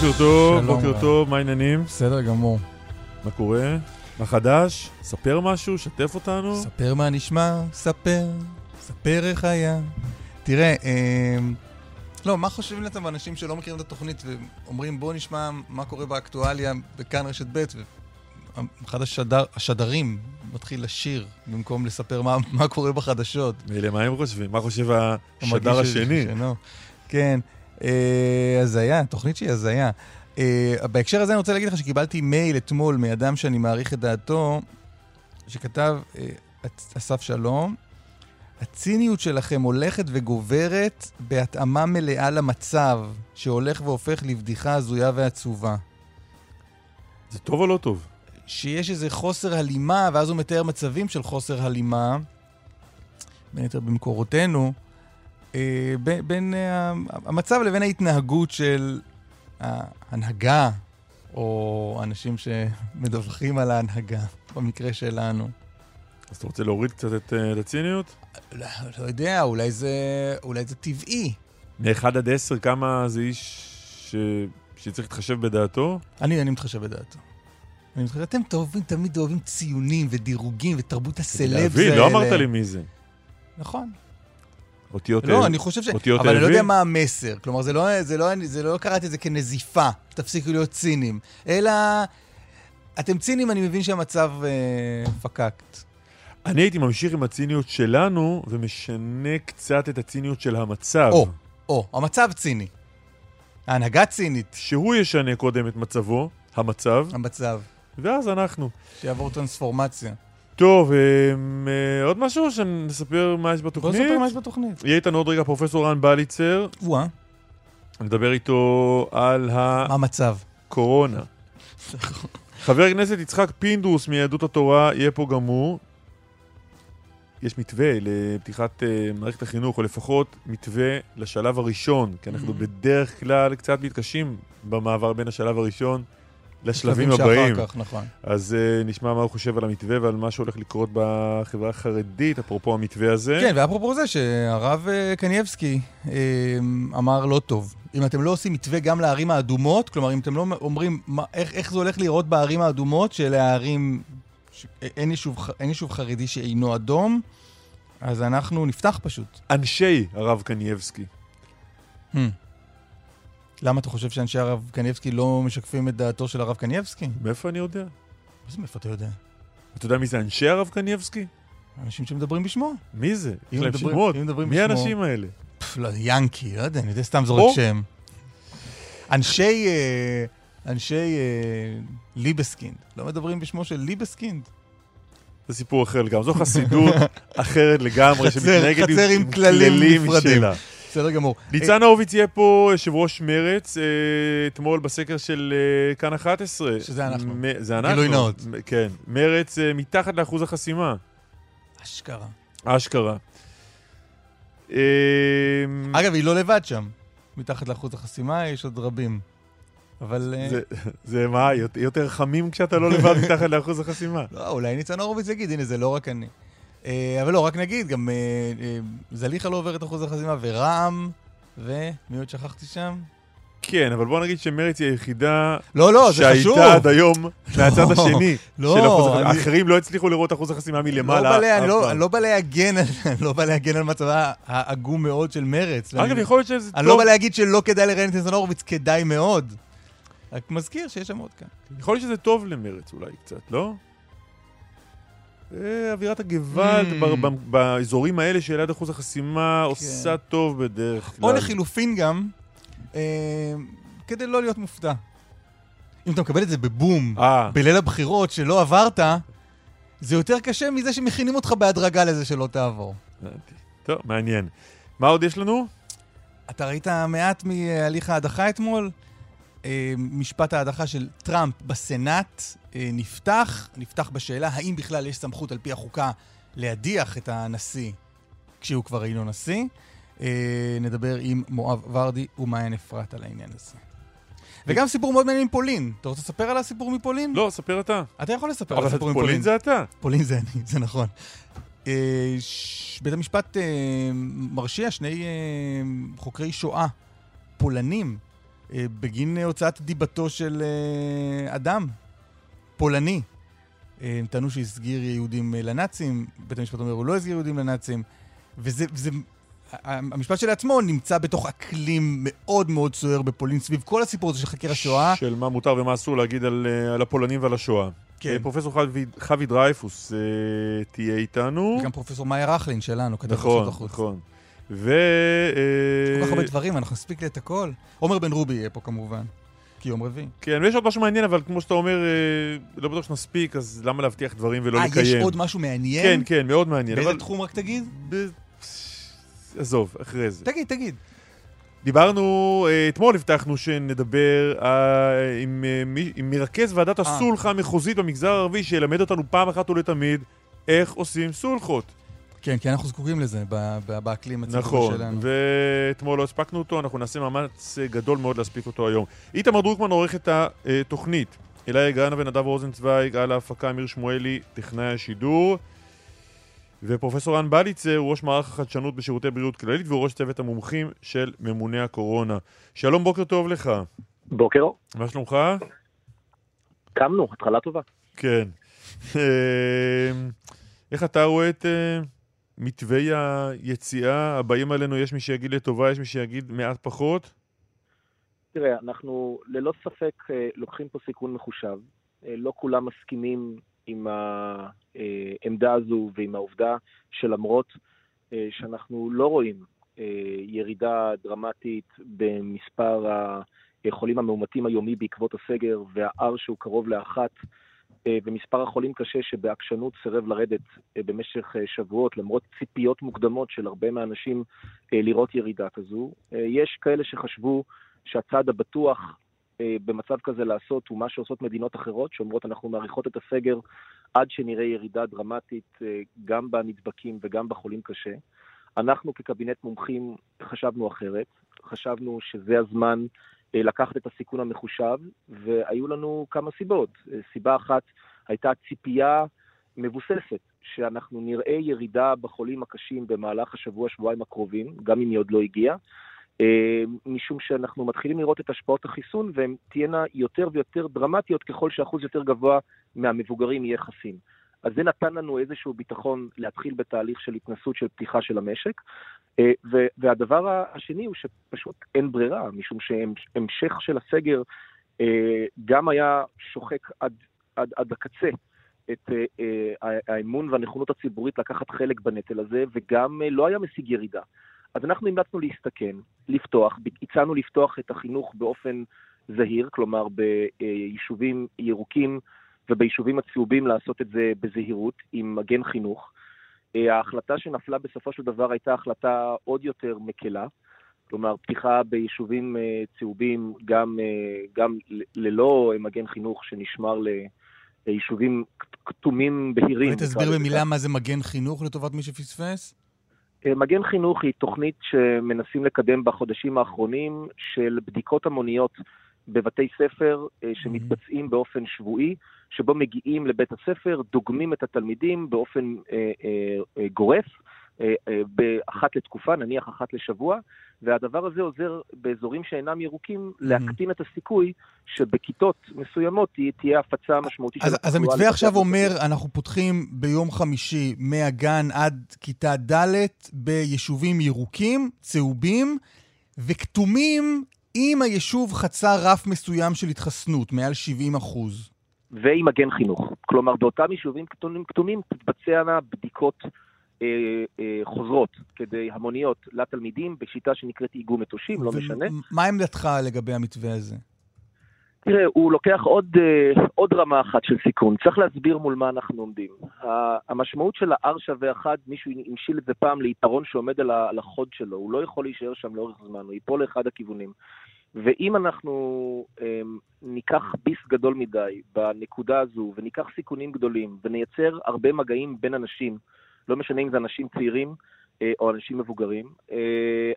בוקר טוב, בוקר טוב, מה העניינים? בסדר גמור. מה קורה? מה חדש? ספר משהו, שתף אותנו. ספר מה נשמע, ספר, ספר איך היה. תראה, אה, לא, מה חושבים לעצמם אנשים שלא מכירים את התוכנית ואומרים בואו נשמע מה קורה באקטואליה בכאן רשת ב' ואחד השדר, השדרים מתחיל לשיר במקום לספר מה, מה קורה בחדשות. מילא, מה הם חושבים? מה חושב השדר השני? שנו. כן. הזיה, תוכנית שהיא הזיה. אה, בהקשר הזה אני רוצה להגיד לך שקיבלתי מייל אתמול מאדם שאני מעריך את דעתו, שכתב, אה, אסף שלום, הציניות שלכם הולכת וגוברת בהתאמה מלאה למצב, שהולך והופך לבדיחה הזויה ועצובה. זה טוב או לא טוב? שיש איזה חוסר הלימה, ואז הוא מתאר מצבים של חוסר הלימה, בין היתר במקורותינו, בין, בין אה, המצב לבין ההתנהגות של ההנהגה, או אנשים שמדווחים על ההנהגה, במקרה שלנו. אז אתה רוצה להוריד קצת את, אה, את הציניות? לא, לא יודע, אולי זה, אולי זה טבעי. מ-1 עד 10, כמה זה איש ש... שצריך להתחשב בדעתו? אני, אני מתחשב בדעתו. אני מתחשב, אתם טובים, תמיד אוהבים ציונים ודירוגים ותרבות הסלבס האלה. לא אמרת לי מי זה. נכון. אותיות לא, אני חושב ש... אותיות אבל אני לא יודע מה המסר. כלומר, זה לא, זה לא, זה לא קראתי את זה כנזיפה, תפסיקו להיות ציניים, אלא... אתם ציניים, אני מבין שהמצב אה, פקקט. אני הייתי ממשיך עם הציניות שלנו, ומשנה קצת את הציניות של המצב. או, או, המצב ציני. ההנהגה צינית. שהוא ישנה קודם את מצבו, המצב. המצב. ואז אנחנו. שיעבור טרנספורמציה. טוב, אמ, אה, עוד משהו שנספר מה יש בתוכנית? בוא נספר מה יש בתוכנית. יהיה איתנו עוד רגע פרופסור רן בליצר. וואה. נדבר איתו על ה... מה המצב? קורונה. חבר הכנסת יצחק פינדרוס מיהדות התורה יהיה פה גם הוא. יש מתווה לפתיחת uh, מערכת החינוך, או לפחות מתווה לשלב הראשון, כי אנחנו mm-hmm. בדרך כלל קצת מתקשים במעבר בין השלב הראשון לשלבים הבאים. כך, נכון. אז uh, נשמע מה הוא חושב על המתווה ועל מה שהולך לקרות בחברה החרדית, אפרופו המתווה הזה. כן, ואפרופו זה שהרב uh, קנייבסקי uh, אמר לא טוב. אם אתם לא עושים מתווה גם לערים האדומות, כלומר, אם אתם לא אומרים מה, איך, איך זה הולך לראות בערים האדומות, שאלה הערים, ש... אין, יישוב, אין יישוב חרדי שאינו אדום, אז אנחנו נפתח פשוט. אנשי הרב קנייבסקי. Hmm. למה אתה חושב שאנשי הרב קניבסקי לא משקפים את דעתו של הרב קניבסקי? מאיפה אני יודע? מה זה מאיפה אתה יודע? אתה יודע מי זה אנשי הרב קניבסקי? אנשים שמדברים בשמו. מי זה? יש להם שמות. מי האנשים האלה? לא, ינקי, לא יודע, אני יודע, סתם זורק שם. אנשי... אה, אנשי אה, ליבסקינד. לא מדברים בשמו של ליבסקינד. זה סיפור אחר לגמרי. זו חסידות אחרת לגמרי, שמתנהגת עם כללים נפרדים. בסדר גמור. ניצן הורוביץ יהיה פה יושב ראש מרץ, אה, אתמול בסקר של אה, כאן 11. שזה אנחנו. זה אנחנו. גילוי נאות. כן. מרץ אה, מתחת לאחוז החסימה. אשכרה. אשכרה. אגב, היא לא לבד שם. מתחת לאחוז החסימה יש עוד רבים. אבל... זה, זה מה, יותר חמים כשאתה לא לבד מתחת לאחוז החסימה. לא, אולי ניצן הורוביץ יגיד, הנה, זה לא רק אני. אה, אבל לא, רק נגיד, גם אה, אה, זליכה לא עובר את אחוז החסימה, ורע"מ, ומי עוד שכחתי שם? כן, אבל בוא נגיד שמרץ היא היחידה לא, לא, זה חשוב. שהייתה עד היום מהצד לא, השני לא, של אחוז החסימה. אני- האחרים לא הצליחו לראות אחוז החסימה מלמעלה. לא בא לא-. לא בא להגן לא בא להגן על מצבה העגום מאוד של מרץ. אגב, אני- יכול להיות שזה אני לא. בא להגיד שלא כדאי לראיין את ניצן הורוביץ, כדאי מאוד. רק מזכיר שיש שם עוד כאן. יכול להיות שזה טוב למרץ אולי קצת, לא? אה, אווירת הגוואלד Mm. באזורים האלה של יד אחוז החסימה עושה טוב בדרך כלל. כן. או לחילופין גם, אה, כדי לא להיות מופתע. אם אתה מקבל את זה בבום, אה, בליל הבחירות שלא עברת, זה יותר קשה מזה שמכינים אותך בהדרגה לזה שלא תעבור. הבנתי. טוב, מעניין. מה עוד יש לנו? אתה ראית מעט מהליך ההדחה אתמול? אה, משפט ההדחה של טראמפ בסנאט אה, נפתח, נפתח בשאלה האם בכלל יש סמכות על פי החוקה להדיח את הנשיא כשהוא כבר אינו נשיא. אה, נדבר עם מואב ורדי ומעיין אפרת על העניין הזה. וגם סיפור מאוד מעניין מפולין. אתה רוצה לספר על הסיפור מפולין? לא, ספר אתה. אתה יכול לספר על הסיפור פולין מפולין. זה אתה. פולין זה אני, זה נכון. בית המשפט מרשיע שני חוקרי שואה פולנים בגין אה, הוצאת דיבתו של אה, אדם פולני. אה, הם טענו שהסגיר יהודים לנאצים, בית המשפט אומר הוא לא הסגיר יהודים לנאצים, וזה... וזה המשפט שלעצמו נמצא בתוך אקלים מאוד מאוד סוער בפולין סביב כל הסיפור הזה של חקר השואה. של מה מותר ומה אסור להגיד על, על הפולנים ועל השואה. כן. פרופסור חבי, חבי דרייפוס אה, תהיה איתנו. וגם פרופסור מאיה רכלין שלנו, כתב נכון, החוץ. נכון. ו... כל כך הרבה אה, דברים, אנחנו נספיק לי את הכל. עומר בן רובי יהיה פה כמובן, כי יום רביעי. כן, ויש עוד משהו מעניין, אבל כמו שאתה אומר, אה, לא בטוח שנספיק, אז למה להבטיח דברים ולא אה, לקיים? יש עוד משהו מעניין? כן, כן, מאוד מעניין. באיזה. תחום רק תגיד? עזוב, אחרי זה. תגיד, תגיד. דיברנו, אה, אתמול הבטחנו שנדבר אה, עם, אה, עם מרכז ועדת אה. הסולחה המחוזית במגזר הערבי, שילמד אותנו פעם אחת ולתמיד איך עושים סולחות. כן, כי אנחנו זקוקים לזה באקלים הציבורי נכון, שלנו. ואתמול לא הספקנו אותו, אנחנו נעשה מאמץ אה, גדול מאוד להספיק אותו היום. איתמר דרוקמן עורך את התוכנית. אליי גרנה ונדב רוזנצוויג על ההפקה, אמיר שמואלי, טכנאי השידור. ופרופסור רן בליצר הוא ראש מערך החדשנות בשירותי בריאות כללית והוא ראש צוות המומחים של ממוני הקורונה. שלום, בוקר טוב לך. בוקר. מה שלומך? קמנו, התחלה טובה. כן. אה, איך אתה רואה את אה, מתווי היציאה הבאים עלינו? יש מי שיגיד לטובה, יש מי שיגיד מעט פחות? תראה, אנחנו ללא ספק אה, לוקחים פה סיכון מחושב. אה, לא כולם מסכימים עם העמדה הזו ועם העובדה שלמרות אה, שאנחנו לא רואים אה, ירידה דרמטית במספר החולים המאומתים היומי בעקבות הסגר וה-R שהוא קרוב לאחת אה, ומספר החולים קשה שבעקשנות סירב לרדת אה, במשך אה, שבועות למרות ציפיות מוקדמות של הרבה מהאנשים אה, לראות ירידה כזו. אה, יש כאלה שחשבו שהצעד הבטוח אה, במצב כזה לעשות הוא מה שעושות מדינות אחרות, שאומרות אנחנו מאריכות את הסגר עד שנראה ירידה דרמטית אה, גם בנדבקים וגם בחולים קשה. אנחנו כקבינט מומחים חשבנו אחרת, חשבנו שזה הזמן אה, לקחת את הסיכון המחושב, והיו לנו כמה סיבות. אה, סיבה אחת הייתה ציפייה מבוססת, שאנחנו נראה ירידה בחולים הקשים במהלך השבוע-שבועיים הקרובים, גם אם היא עוד לא הגיעה. אה, משום שאנחנו מתחילים לראות את השפעות החיסון והן תהיינה יותר ויותר דרמטיות ככל שאחוז יותר גבוה מהמבוגרים יהיה חסין. אז זה נתן לנו איזשהו ביטחון להתחיל בתהליך של התנסות של פתיחה של המשק. אה, והדבר השני הוא שפשוט אין ברירה, משום שהמשך של הסגר אה, גם היה שוחק עד, עד, עד הקצה את אה, האמון והנכונות הציבורית לקחת חלק בנטל הזה, וגם לא היה משיג ירידה. אז אנחנו המלצנו להסתכן, לפתוח, הצענו לפתוח את החינוך באופן זהיר, כלומר ביישובים ירוקים וביישובים הצהובים לעשות את זה בזהירות, עם מגן חינוך. ההחלטה שנפלה בסופו של דבר הייתה החלטה עוד יותר מקלה, כלומר פתיחה ביישובים צהובים גם, גם ללא מגן חינוך שנשמר ליישובים כתומים בהירים. ותסביר במילה מה זה מגן חינוך לטובת מי שפספס? מגן חינוך היא תוכנית שמנסים לקדם בחודשים האחרונים של בדיקות המוניות בבתי ספר שמתבצעים באופן שבועי, שבו מגיעים לבית הספר, דוגמים את התלמידים באופן אה, אה, גורף, אחת לתקופה, נניח אחת לשבוע, והדבר הזה עוזר באזורים שאינם ירוקים להקטין את הסיכוי שבכיתות מסוימות תהיה הפצה משמעותית התחלואה. אז המתווה עכשיו אומר, אנחנו פותחים ביום חמישי מהגן עד כיתה ד' ביישובים ירוקים, צהובים, וכתומים אם היישוב חצה רף מסוים של התחסנות, מעל 70 אחוז. ועם מגן חינוך. כלומר, באותם יישובים כתומים תתבצענה בדיקות אה, אה, חוזרות, כדי המוניות לתלמידים, בשיטה שנקראת איגום מטושים, לא משנה. מה עמדתך לגבי המתווה הזה? תראה, הוא לוקח עוד, uh, עוד רמה אחת של סיכון. צריך להסביר מול מה אנחנו עומדים. המשמעות של ה-R שווה 1, מישהו המשיל את זה פעם ליתרון שעומד על החוד שלו. הוא לא יכול להישאר שם לאורך זמן, הוא ייפול לאחד הכיוונים. ואם אנחנו um, ניקח ביס גדול מדי בנקודה הזו, וניקח סיכונים גדולים, ונייצר הרבה מגעים בין אנשים, לא משנה אם זה אנשים צעירים uh, או אנשים מבוגרים, uh,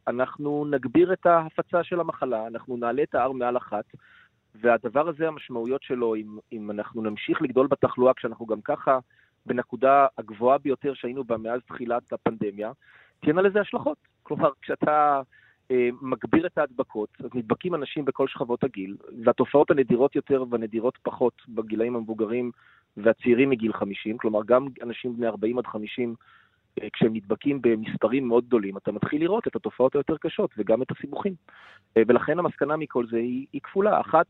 אנחנו נגביר את ההפצה של המחלה, אנחנו נעלה את ה-R מעל אחת, והדבר הזה, המשמעויות שלו, אם, אם אנחנו נמשיך לגדול בתחלואה, כשאנחנו גם ככה בנקודה הגבוהה ביותר שהיינו בה מאז תחילת הפנדמיה, תהיינה לזה השלכות. כלומר, כשאתה אה, מגביר את ההדבקות, אז נדבקים אנשים בכל שכבות הגיל, והתופעות הנדירות יותר והנדירות פחות בגילאים המבוגרים והצעירים מגיל 50, כלומר, גם אנשים בני 40 עד 50, אה, כשהם נדבקים במספרים מאוד גדולים, אתה מתחיל לראות את התופעות היותר קשות וגם את הסיבוכים. אה, ולכן המסקנה מכל זה היא, היא כפולה. אחת,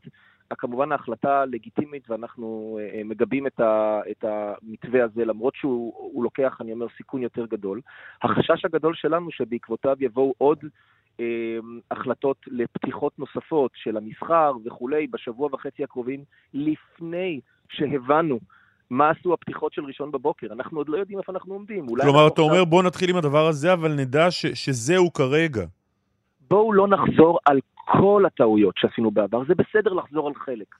כמובן ההחלטה לגיטימית ואנחנו אה, מגבים את, ה, את המתווה הזה, למרות שהוא לוקח, אני אומר, סיכון יותר גדול. החשש הגדול שלנו שבעקבותיו יבואו עוד אה, החלטות לפתיחות נוספות של המסחר וכולי בשבוע וחצי הקרובים, לפני שהבנו מה עשו הפתיחות של ראשון בבוקר. אנחנו עוד לא יודעים איפה אנחנו עומדים. כלומר, אתה אומר, בוא נתחיל עם הדבר הזה, אבל נדע ש- שזהו כרגע. בואו לא נחזור על כל הטעויות שעשינו בעבר. זה בסדר לחזור על חלק.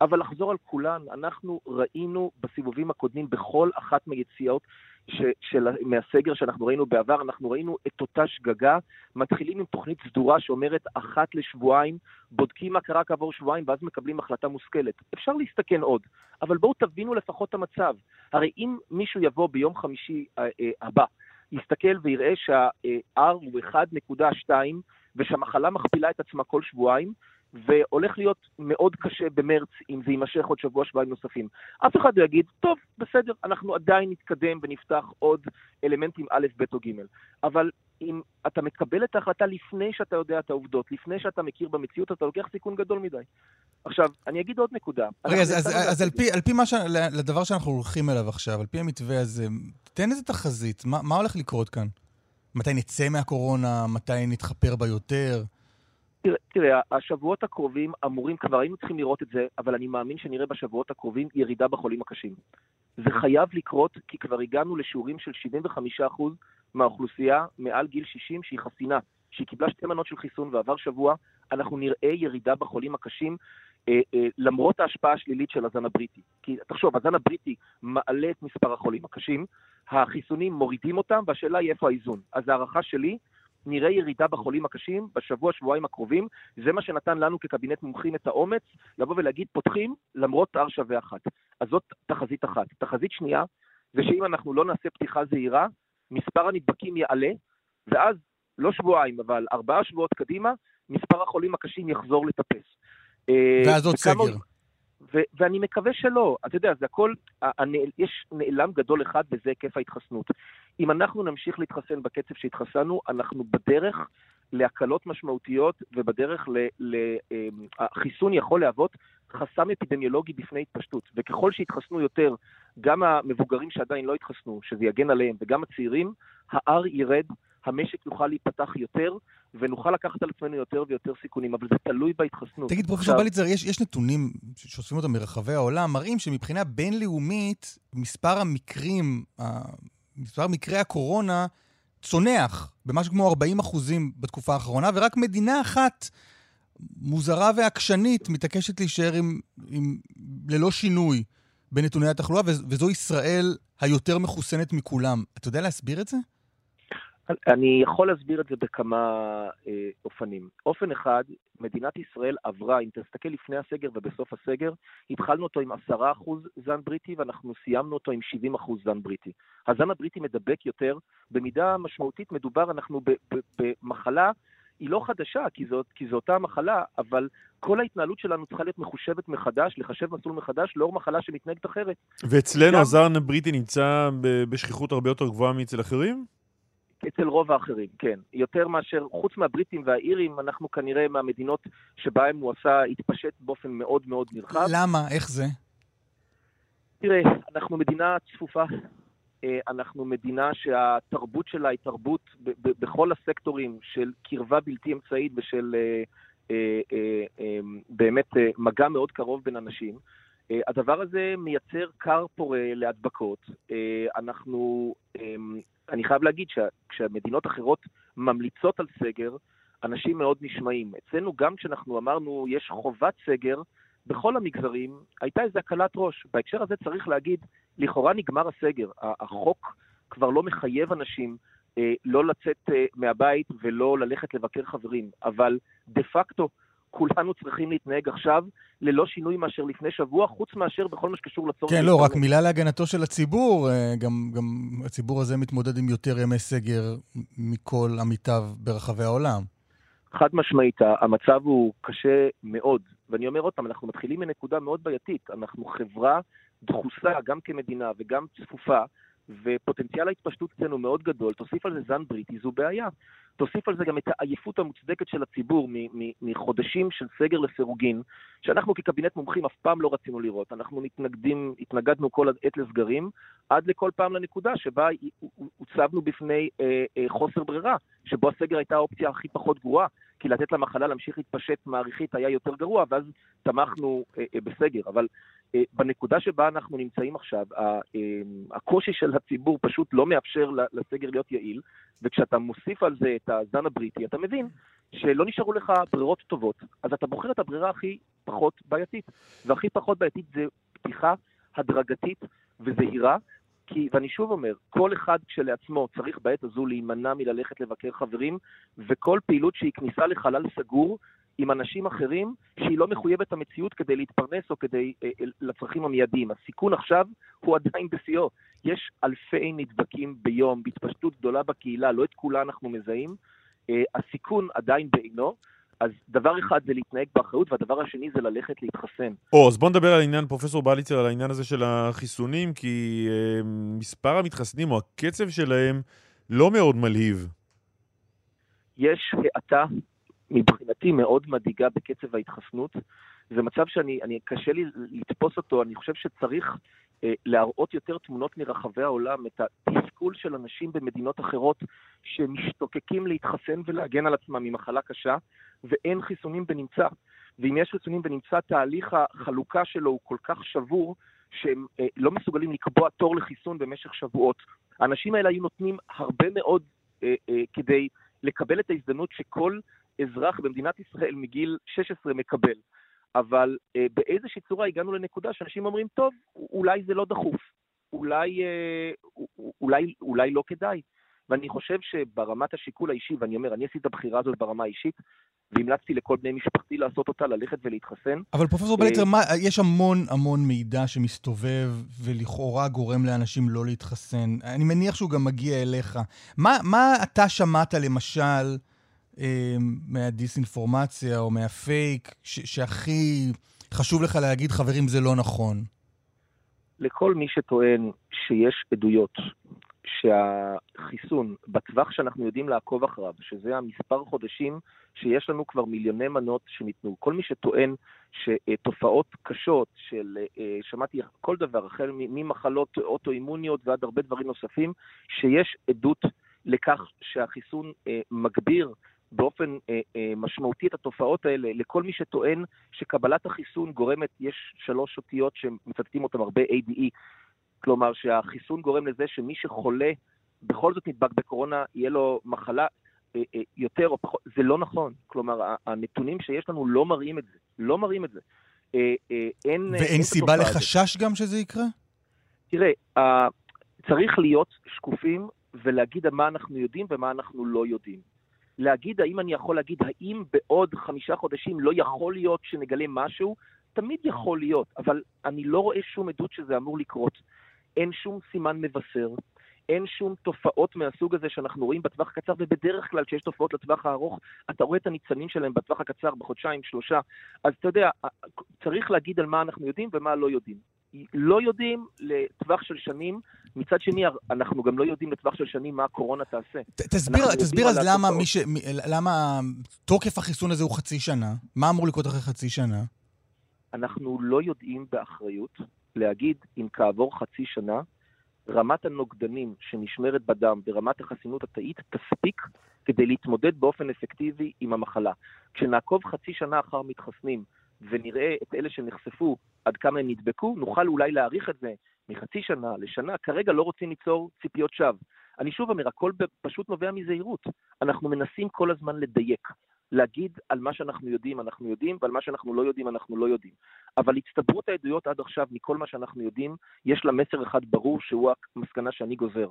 אבל לחזור על כולן, אנחנו ראינו בסיבובים הקודמים, בכל אחת מיציאות ש, של, מהסגר שאנחנו ראינו בעבר, אנחנו ראינו את אותה שגגה, מתחילים עם תוכנית סדורה שאומרת אחת לשבועיים, בודקים מה קרה כעבור שבועיים ואז מקבלים החלטה מושכלת. אפשר להסתכן עוד, אבל בואו תבינו לפחות את המצב. הרי אם מישהו יבוא ביום חמישי אה, אה, הבא, יסתכל ויראה שה-R הוא 1.2 ושהמחלה מכפילה את עצמה כל שבועיים, והולך להיות מאוד קשה במרץ אם זה יימשך עוד שבוע, שבועיים נוספים. אף אחד לא יגיד, טוב, בסדר, אנחנו עדיין נתקדם ונפתח עוד אלמנטים א', ב' או ג'. אבל אם אתה מקבל את ההחלטה לפני שאתה יודע את העובדות, לפני שאתה מכיר במציאות, אתה לוקח סיכון גדול מדי. עכשיו, אני אגיד עוד נקודה. רגע, אז, אז, אז על פי, על פי מה ש... לדבר שאנחנו הולכים אליו עכשיו, על פי המתווה הזה, תן איזה תחזית, מה, מה הולך לקרות כאן? מתי נצא מהקורונה? מתי נתחפר בה יותר? תראה, תראה, השבועות הקרובים אמורים, כבר היינו צריכים לראות את זה, אבל אני מאמין שנראה בשבועות הקרובים ירידה בחולים הקשים. זה חייב לקרות, כי כבר הגענו לשיעורים של 75% מהאוכלוסייה מעל גיל 60 שהיא חסינה, שהיא קיבלה שתי מנות של חיסון ועבר שבוע, אנחנו נראה ירידה בחולים הקשים, אה, אה, למרות ההשפעה השלילית של הזן הבריטי. כי תחשוב, הזן הבריטי מעלה את מספר החולים הקשים, החיסונים מורידים אותם, והשאלה היא איפה האיזון. אז ההערכה שלי, נראה ירידה בחולים הקשים בשבוע, שבועיים הקרובים. זה מה שנתן לנו כקבינט מומחים את האומץ לבוא ולהגיד, פותחים למרות R שווה אחת. אז זאת תחזית אחת. תחזית שנייה, זה שאם אנחנו לא נעשה פתיחה זהירה, מספר הנדבקים יעלה, ואז, לא שבועיים, אבל ארבעה שבועות קדימה, מספר החולים הקשים יחזור לטפס. אה, ואז עוד סגר. ו- ואני מקווה שלא. אתה יודע, זה הכל, הנעל, יש נעלם גדול אחד וזה היקף ההתחסנות. אם אנחנו נמשיך להתחסן בקצב שהתחסנו, אנחנו בדרך להקלות משמעותיות ובדרך לחיסון אמ, יכול להוות חסם אפידמיולוגי בפני התפשטות. וככל שיתחסנו יותר, גם המבוגרים שעדיין לא התחסנו, שזה יגן עליהם, וגם הצעירים, ה-R ירד, המשק יוכל להיפתח יותר, ונוכל לקחת על עצמנו יותר ויותר סיכונים, אבל זה תלוי בהתחסנות. תגיד, פרופסור בליצר, יש, יש נתונים שאוספים אותם מרחבי העולם, מראים שמבחינה בינלאומית, מספר המקרים, מספר מקרי הקורונה צונח במשהו כמו 40 אחוזים בתקופה האחרונה, ורק מדינה אחת מוזרה ועקשנית מתעקשת להישאר עם, עם, ללא שינוי בנתוני התחלואה, וזו ישראל היותר מחוסנת מכולם. אתה יודע להסביר את זה? אני יכול להסביר את זה בכמה אה, אופנים. אופן אחד, מדינת ישראל עברה, אם תסתכל לפני הסגר ובסוף הסגר, התחלנו אותו עם 10% זן בריטי ואנחנו סיימנו אותו עם 70% זן בריטי. הזן הבריטי מדבק יותר, במידה משמעותית מדובר, אנחנו במחלה, היא לא חדשה, כי זאת, כי זו אותה מחלה, אבל כל ההתנהלות שלנו צריכה להיות מחושבת מחדש, לחשב מסלול מחדש, לאור מחלה שמתנהגת אחרת. ואצלנו גם... הזן הבריטי נמצא בשכיחות הרבה יותר גבוהה מאצל אחרים? אצל רוב האחרים, כן. יותר מאשר, חוץ מהבריטים והאירים, אנחנו כנראה מהמדינות שבהן הוא עשה, התפשט באופן מאוד מאוד נרחב. למה? איך זה? תראה, אנחנו מדינה צפופה. אה, אנחנו מדינה שהתרבות שלה היא תרבות בכל הסקטורים של קרבה בלתי אמצעית ושל אה, אה, באמת מגע מאוד קרוב בין אנשים. הדבר הזה מייצר כר פורה להדבקות. אנחנו אני חייב להגיד שכשמדינות אחרות ממליצות על סגר, אנשים מאוד נשמעים. אצלנו גם כשאנחנו אמרנו יש חובת סגר, בכל המגזרים הייתה איזו הקלת ראש. בהקשר הזה צריך להגיד, לכאורה נגמר הסגר. החוק כבר לא מחייב אנשים אה, לא לצאת אה, מהבית ולא ללכת לבקר חברים, אבל דה פקטו כולנו צריכים להתנהג עכשיו ללא שינוי מאשר לפני שבוע, חוץ מאשר בכל מה שקשור לצורך... כן, לא, רק מילה להגנתו של הציבור. אה, גם, גם הציבור הזה מתמודד עם יותר ימי סגר מכל עמיתיו ברחבי העולם. חד משמעית, המצב הוא קשה מאוד. ואני אומר עוד פעם, אנחנו מתחילים מנקודה מאוד בעייתית. אנחנו חברה דחוסה, גם כמדינה וגם צפופה, ופוטנציאל ההתפשטות אצלנו מאוד גדול. תוסיף על זה זן בריטי, זו בעיה. תוסיף על זה גם את העייפות המוצדקת של הציבור מחודשים של סגר לסירוגין, שאנחנו כקבינט מומחים אף פעם לא רצינו לראות. אנחנו מתנגדים, התנגדנו כל העת לסגרים, עד לכל פעם לנקודה שבה הוצבנו בפני אה, אה, חוסר ברירה, שבו הסגר הייתה האופציה הכי פחות גרועה, כי לתת למחלה להמשיך להתפשט מעריכית היה יותר גרוע, ואז תמכנו אה, אה, בסגר. אבל בנקודה שבה אנחנו נמצאים עכשיו, אה, הקושי של הציבור פשוט לא מאפשר לסגר להיות יעיל, וכשאתה מוסיף על זה את הזן הבריטי, אתה מבין שלא נשארו לך ברירות טובות, אז אתה בוחר את הברירה הכי פחות בעייתית. והכי פחות בעייתית זה פתיחה הדרגתית וזהירה, כי, ואני שוב אומר, כל אחד כשלעצמו צריך בעת הזו להימנע מללכת לבקר חברים, וכל פעילות שהיא כניסה לחלל סגור, עם אנשים אחרים שהיא לא מחויבת המציאות כדי להתפרנס או כדי, אה, אה, לצרכים המיידיים. הסיכון עכשיו הוא עדיין בשיאו. יש אלפי נדבקים ביום, בהתפשטות גדולה בקהילה, לא את כולה אנחנו מזהים. אה, הסיכון עדיין בעינו. אז דבר אחד זה להתנהג באחריות, והדבר השני זה ללכת להתחסן. או, אז בוא נדבר על העניין, פרופסור בליצר, על העניין הזה של החיסונים, כי אה, מספר המתחסנים או הקצב שלהם לא מאוד מלהיב. יש האטה מבחינתי מאוד מדאיגה בקצב ההתחסנות. זה מצב שאני, אני, קשה לי לתפוס אותו, אני חושב שצריך אה, להראות יותר תמונות מרחבי העולם, את התסכול של אנשים במדינות אחרות שמשתוקקים להתחסן ולהגן על עצמם ממחלה קשה, ואין חיסונים בנמצא. ואם יש חיסונים בנמצא, תהליך החלוקה שלו הוא כל כך שבור, שהם אה, לא מסוגלים לקבוע תור לחיסון במשך שבועות. האנשים האלה היו נותנים הרבה מאוד אה, אה, כדי לקבל את ההזדמנות שכל אזרח במדינת ישראל מגיל 16 מקבל. אבל אה, באיזושהי צורה הגענו לנקודה שאנשים אומרים, טוב, אולי זה לא דחוף, אולי, אה, אולי, אולי לא כדאי. ואני חושב שברמת השיקול האישי, ואני אומר, אני עשיתי את הבחירה הזאת ברמה האישית, והמלצתי לכל בני משפחתי לעשות אותה, ללכת ולהתחסן. אבל פרופסור בליצר, אה, יש המון המון מידע שמסתובב ולכאורה גורם לאנשים לא להתחסן. אני מניח שהוא גם מגיע אליך. מה, מה אתה שמעת למשל אה, מהדיסאינפורמציה או מהפייק שהכי חשוב לך להגיד, חברים, זה לא נכון? לכל מי שטוען שיש עדויות שהחיסון, בטווח שאנחנו יודעים לעקוב אחריו, שזה המספר חודשים שיש לנו כבר מיליוני מנות שניתנו, כל מי שטוען שתופעות קשות של, אה, שמעתי כל דבר, החל ממחלות אוטואימוניות ועד הרבה דברים נוספים, שיש עדות לכך שהחיסון אה, מגביר באופן אה, אה, משמעותי את התופעות האלה לכל מי שטוען שקבלת החיסון גורמת, יש שלוש אותיות שמצטטים אותן הרבה, ADE, כלומר שהחיסון גורם לזה שמי שחולה בכל זאת נדבק בקורונה, יהיה לו מחלה אה, אה, יותר או פחות, זה לא נכון. כלומר, הנתונים שיש לנו לא מראים את זה, לא מראים את זה. אה, אה, אין... ואין אין סיבה לחשש גם שזה יקרה? תראה, אה, צריך להיות שקופים ולהגיד מה אנחנו יודעים ומה אנחנו לא יודעים. להגיד האם אני יכול להגיד האם בעוד חמישה חודשים לא יכול להיות שנגלה משהו, תמיד יכול להיות, אבל אני לא רואה שום עדות שזה אמור לקרות. אין שום סימן מבשר, אין שום תופעות מהסוג הזה שאנחנו רואים בטווח הקצר, ובדרך כלל כשיש תופעות לטווח הארוך, אתה רואה את הניצנים שלהם בטווח הקצר, בחודשיים, שלושה. אז אתה יודע, צריך להגיד על מה אנחנו יודעים ומה לא יודעים. לא יודעים לטווח של שנים, מצד שני, אנחנו גם לא יודעים לטווח של שנים מה הקורונה תעשה. תסביר, תסביר אז למה, ש... למה תוקף החיסון הזה הוא חצי שנה? מה אמור לקרות אחרי חצי שנה? אנחנו לא יודעים באחריות להגיד אם כעבור חצי שנה רמת הנוגדנים שנשמרת בדם ורמת החסינות התאית תספיק כדי להתמודד באופן אפקטיבי עם המחלה. כשנעקוב חצי אחר אחר מתחסנים ונראה את אלה שנחשפו עד כמה הם נדבקו, נוכל אולי להאריך את זה מחצי שנה לשנה. כרגע לא רוצים ליצור ציפיות שווא. אני שוב אומר, הכל פשוט נובע מזהירות. אנחנו מנסים כל הזמן לדייק. להגיד על מה שאנחנו יודעים, אנחנו יודעים, ועל מה שאנחנו לא יודעים, אנחנו לא יודעים. אבל הצטברות העדויות עד עכשיו מכל מה שאנחנו יודעים, יש לה מסר אחד ברור, שהוא המסקנה שאני גוזר.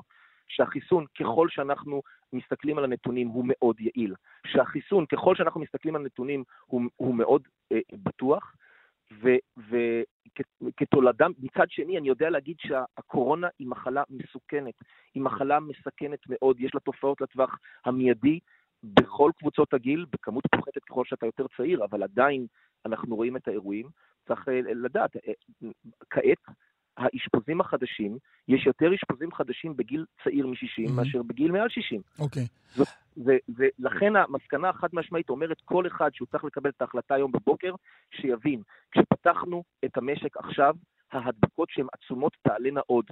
שהחיסון, ככל שאנחנו מסתכלים על הנתונים, הוא מאוד יעיל. שהחיסון, ככל שאנחנו מסתכלים על הנתונים, הוא, הוא מאוד אה, בטוח. וכתולדה, מצד שני, אני יודע להגיד שהקורונה היא מחלה מסוכנת, היא מחלה מסכנת מאוד, יש לה תופעות לטווח המיידי, בכל קבוצות הגיל, בכמות פוחתת ככל שאתה יותר צעיר, אבל עדיין אנחנו רואים את האירועים. צריך אה, לדעת, אה, כעת האשפוזים החדשים, יש יותר אשפוזים חדשים בגיל צעיר מ-60 mm-hmm. מאשר בגיל מעל 60. אוקיי. Okay. ולכן המסקנה החד משמעית אומרת, כל אחד שהוא צריך לקבל את ההחלטה היום בבוקר, שיבין, כשפתחנו את המשק עכשיו, ההדבקות שהן עצומות תעלנה עוד.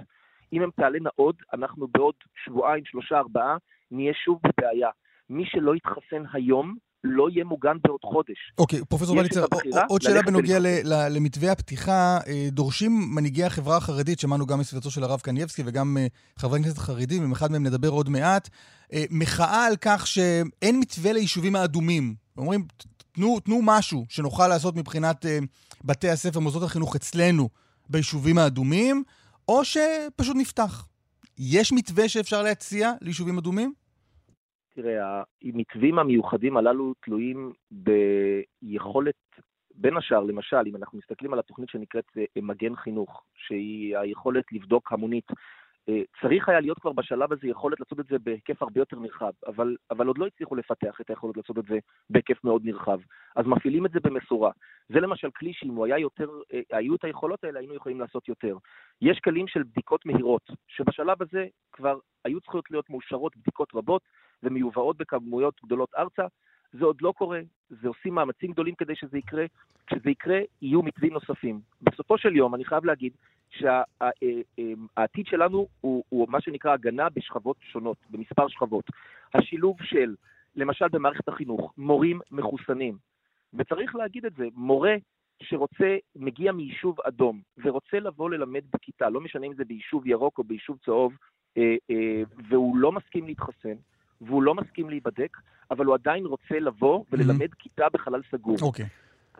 אם הן תעלנה עוד, אנחנו בעוד שבועיים, שלושה, ארבעה, נהיה שוב בבעיה. מי שלא יתחסן היום, לא יהיה מוגן בעוד חודש. אוקיי, פרופסור בליצר, עוד שאלה בנוגע למתווה הפתיחה. אה, דורשים מנהיגי החברה החרדית, שמענו גם מסביבתו של הרב קנייבסקי וגם אה, חברי כנסת חרדים, עם אחד מהם נדבר עוד מעט, אה, מחאה על כך שאין מתווה ליישובים האדומים. אומרים, תנו, תנו משהו שנוכל לעשות מבחינת בתי הספר, מוסדות החינוך אצלנו ביישובים האדומים, או שפשוט נפתח. יש מתווה שאפשר להציע ליישובים אדומים? תראה, המתווים המיוחדים הללו תלויים ביכולת, בין השאר, למשל, אם אנחנו מסתכלים על התוכנית שנקראת אה, מגן חינוך, שהיא היכולת לבדוק המונית, אה, צריך היה להיות כבר בשלב הזה יכולת לעשות את זה בהיקף הרבה יותר נרחב, אבל, אבל עוד לא הצליחו לפתח את היכולת לעשות את זה בהיקף מאוד נרחב. אז מפעילים את זה במשורה. זה למשל כלי שאם הוא היה יותר, אה, היו את היכולות האלה, היינו יכולים לעשות יותר. יש כלים של בדיקות מהירות, שבשלב הזה כבר היו צריכות להיות מאושרות בדיקות רבות, ומיובאות בכמויות גדולות ארצה. זה עוד לא קורה, זה עושים מאמצים גדולים כדי שזה יקרה. כשזה יקרה, יהיו מתווים נוספים. בסופו של יום, אני חייב להגיד שהעתיד שלנו הוא, הוא מה שנקרא הגנה בשכבות שונות, במספר שכבות. השילוב של, למשל במערכת החינוך, מורים מחוסנים, וצריך להגיד את זה, מורה שרוצה, מגיע מיישוב אדום ורוצה לבוא ללמד בכיתה, לא משנה אם זה ביישוב ירוק או ביישוב צהוב, אה, אה, והוא לא מסכים להתחסן, והוא לא מסכים להיבדק, אבל הוא עדיין רוצה לבוא וללמד mm-hmm. כיתה בחלל סגור. אוקיי. Okay.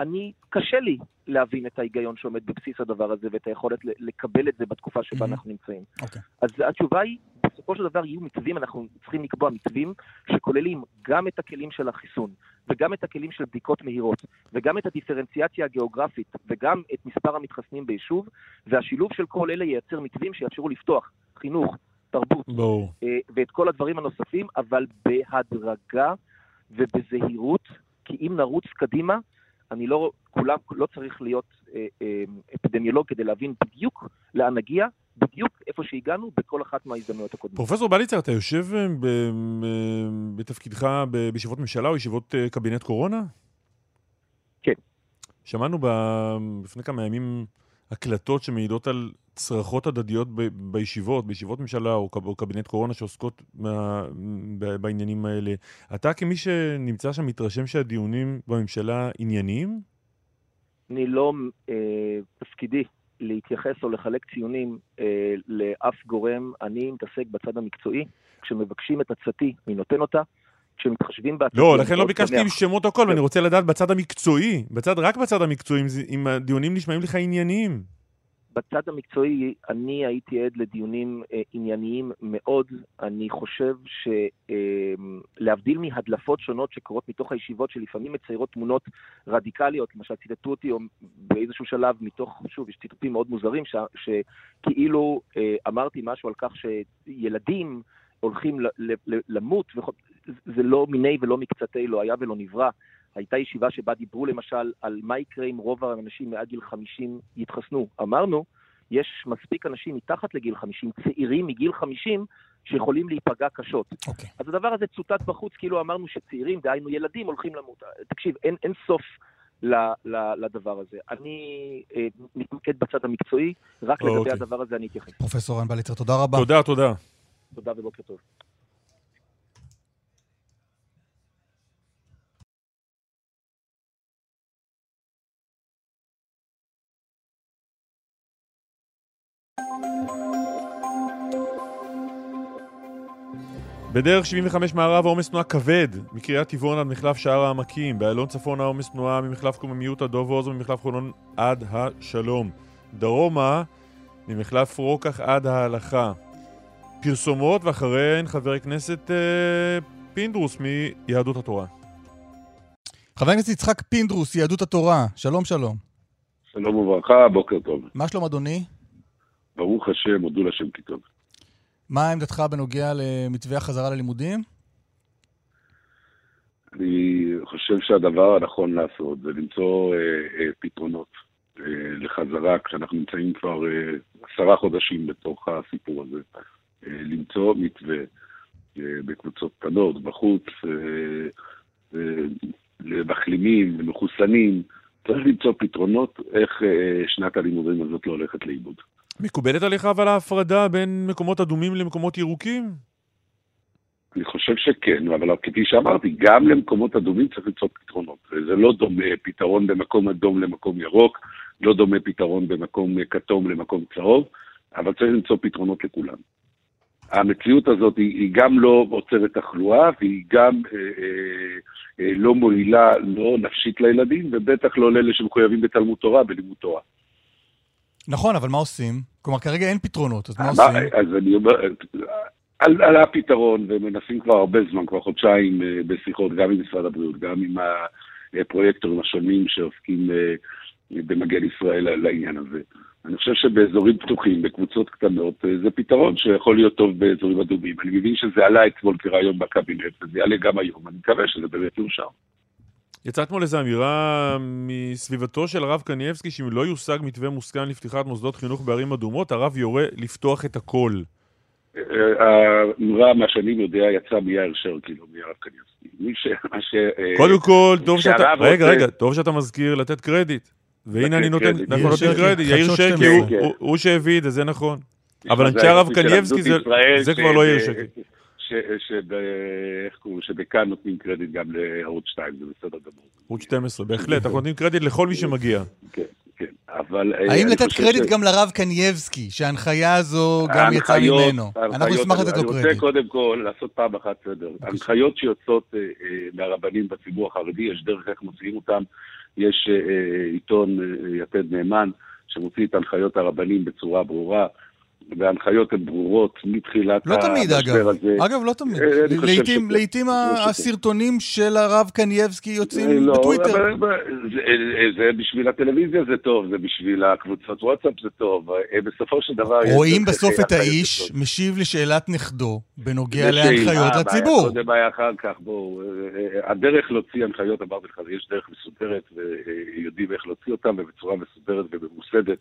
אני, קשה לי להבין את ההיגיון שעומד בבסיס הדבר הזה ואת היכולת לקבל את זה בתקופה שבה mm-hmm. אנחנו נמצאים. אוקיי. Okay. אז התשובה היא, בסופו של דבר יהיו מתווים, אנחנו צריכים לקבוע מתווים שכוללים גם את הכלים של החיסון, וגם את הכלים של בדיקות מהירות, וגם את הדיפרנציאציה הגיאוגרפית, וגם את מספר המתחסנים ביישוב, והשילוב של כל אלה ייצר מתווים שיאפשרו לפתוח חינוך, תרבות, בוא. אה, ואת כל הדברים הנוספים, אבל בהדרגה ובזהירות, כי אם נרוץ קדימה, אני לא, כולם, לא צריך להיות אה, אה, אפידמיולוג כדי להבין בדיוק לאן נגיע, בדיוק איפה שהגענו בכל אחת מההזדמנויות הקודמות. פרופסור בליצר, אתה יושב אה, בתפקידך בישיבות ממשלה או ישיבות קבינט קורונה? כן. שמענו ב... לפני כמה ימים הקלטות שמעידות על צרחות הדדיות ב, בישיבות, בישיבות ממשלה או, או קבינט קורונה שעוסקות מה, ב, בעניינים האלה. אתה כמי שנמצא שם מתרשם שהדיונים בממשלה ענייניים? אני לא, אה, תפקידי להתייחס או לחלק ציונים אה, לאף גורם. אני מתעסק בצד המקצועי. כשמבקשים את עצתי, אני נותן אותה. כשמתחשבים בעצמי... לא, לכן לא ביקשתי עם שמות הכל, ואני רוצה לדעת בצד המקצועי, בצד, רק בצד המקצועי, אם הדיונים נשמעים לך ענייניים. בצד המקצועי, אני הייתי עד לדיונים אה, ענייניים מאוד. אני חושב שלהבדיל אה, מהדלפות שונות שקורות מתוך הישיבות, שלפעמים מציירות תמונות רדיקליות, למשל ציטטו אותי או באיזשהו שלב מתוך, שוב, יש ציטוטים מאוד מוזרים, ש, שכאילו אה, אמרתי משהו על כך שילדים הולכים ל, ל, ל, למות, זה לא מיני ולא מקצתי, לא היה ולא נברא. הייתה ישיבה שבה דיברו למשל על מה יקרה אם רוב האנשים מעל גיל 50 יתחסנו. אמרנו, יש מספיק אנשים מתחת לגיל 50, צעירים מגיל 50, שיכולים להיפגע קשות. Okay. אוקיי. אז הדבר הזה צוטט בחוץ, כאילו אמרנו שצעירים, דהיינו ילדים, הולכים למות. תקשיב, אין, אין סוף ל, ל, לדבר הזה. אני אה, מתמקד בצד המקצועי, רק לגבי okay. הדבר הזה אני אתייחס. פרופסור רן בליצר, תודה רבה. תודה, תודה. תודה ובוקר טוב. בדרך 75 מערב העומס תנועה כבד מקריית טבעון עד מחלף שער העמקים באיילון צפון העומס תנועה ממחלף קוממיות עד דוב עוז וממחלף חולון עד השלום דרומה ממחלף רוקח עד ההלכה פרסומות ואחריהן חבר הכנסת אה, פינדרוס מיהדות התורה חבר הכנסת יצחק פינדרוס, יהדות התורה, שלום שלום. שלום וברכה, בוקר טוב. מה שלום אדוני? ברוך השם, הודו לשם כי טוב. מה עמדתך בנוגע למתווה החזרה ללימודים? אני חושב שהדבר הנכון לעשות זה למצוא אה, אה, פתרונות אה, לחזרה, כשאנחנו נמצאים כבר אה, עשרה חודשים בתוך הסיפור הזה. אה, למצוא מתווה אה, בקבוצות קטנות, בחוץ, אה, אה, למחלימים, למחוסנים. צריך למצוא פתרונות איך אה, שנת הלימודים הזאת לא הולכת לאיבוד. מקובלת עליך אבל ההפרדה בין מקומות אדומים למקומות ירוקים? אני חושב שכן, אבל כפי שאמרתי, גם למקומות אדומים צריך למצוא פתרונות. זה לא דומה פתרון במקום אדום למקום ירוק, לא דומה פתרון במקום כתום למקום צהוב, אבל צריך למצוא פתרונות לכולם. המציאות הזאת היא, היא גם לא עוצרת תחלואה, והיא גם אה, אה, אה, לא מועילה, לא נפשית לילדים, ובטח לא לאלה שמחויבים בתלמוד תורה, בלימוד תורה. נכון, אבל מה עושים? כלומר, כרגע אין פתרונות, אז מה עושים? אז אני אומר, עלה הפתרון, ומנסים כבר הרבה זמן, כבר חודשיים אה, בשיחות, גם עם משרד הבריאות, גם עם הפרויקטורים השונים שעוסקים אה, במגן ישראל לעניין הזה. אני חושב שבאזורים פתוחים, בקבוצות קטנות, אה, זה פתרון שיכול להיות טוב באזורים אדומים. אני מבין שזה עלה אתמול כרעיון בקבינט, וזה יעלה גם היום, אני מקווה שזה באמת יאושר. יצאה אתמול איזו אמירה מסביבתו של הרב קנייבסקי שאם לא יושג מתווה מוסכם לפתיחת מוסדות חינוך בערים אדומות, הרב יורה לפתוח את הכל. האמירה, מה שאני יודע, יצאה מיאיר שרקי, לא מהרב קנייבסקי. מי ש... ש... קודם כל, טוב שאתה... רגע, רגע, טוב שאתה מזכיר לתת קרדיט. והנה אני נותן, אנחנו נותנים קרדיט, יאיר שרקי הוא שהביא את זה, זה נכון. אבל אנשי הרב קנייבסקי זה כבר לא יאיר שרקי. שבכאן נותנים קרדיט גם לערוץ 2, זה בסדר גמור. ערוץ 12, בהחלט, אנחנו נותנים קרדיט לכל מי שמגיע. כן, כן, אבל... אה, האם לתת קרדיט גם לרב קנייבסקי, שההנחיה הזו גם יצאה ממנו? אנחנו נשמח לתת לו קרדיט. אני רוצה קודם כל לעשות פעם אחת סדר. הנחיות שיוצאות אה, אה, מהרבנים בציבור החרדי, יש דרך איך מוציאים אותם. יש עיתון יתד נאמן, שמוציא את הנחיות הרבנים בצורה ברורה. וההנחיות הן ברורות מתחילת לא תמיד, אגב. הזה. אגב, לא תמיד. אה, לעתים, לעתים הסרטונים של הרב קנייבסקי יוצאים אה, לא, בטוויטר. זה, זה בשביל הטלוויזיה זה טוב, זה בשביל הקבוצות וואטסאפ זה טוב. אה, בסופו של דבר... רואים בסוף את האיש משיב לשאלת נכדו בנוגע להנחיות לציבור. מה היה אחר כך, בואו. הדרך להוציא הנחיות, אמרתי לך, יש דרך מסודרת, ויודעים איך להוציא אותם, ובצורה מסודרת וממוסדת.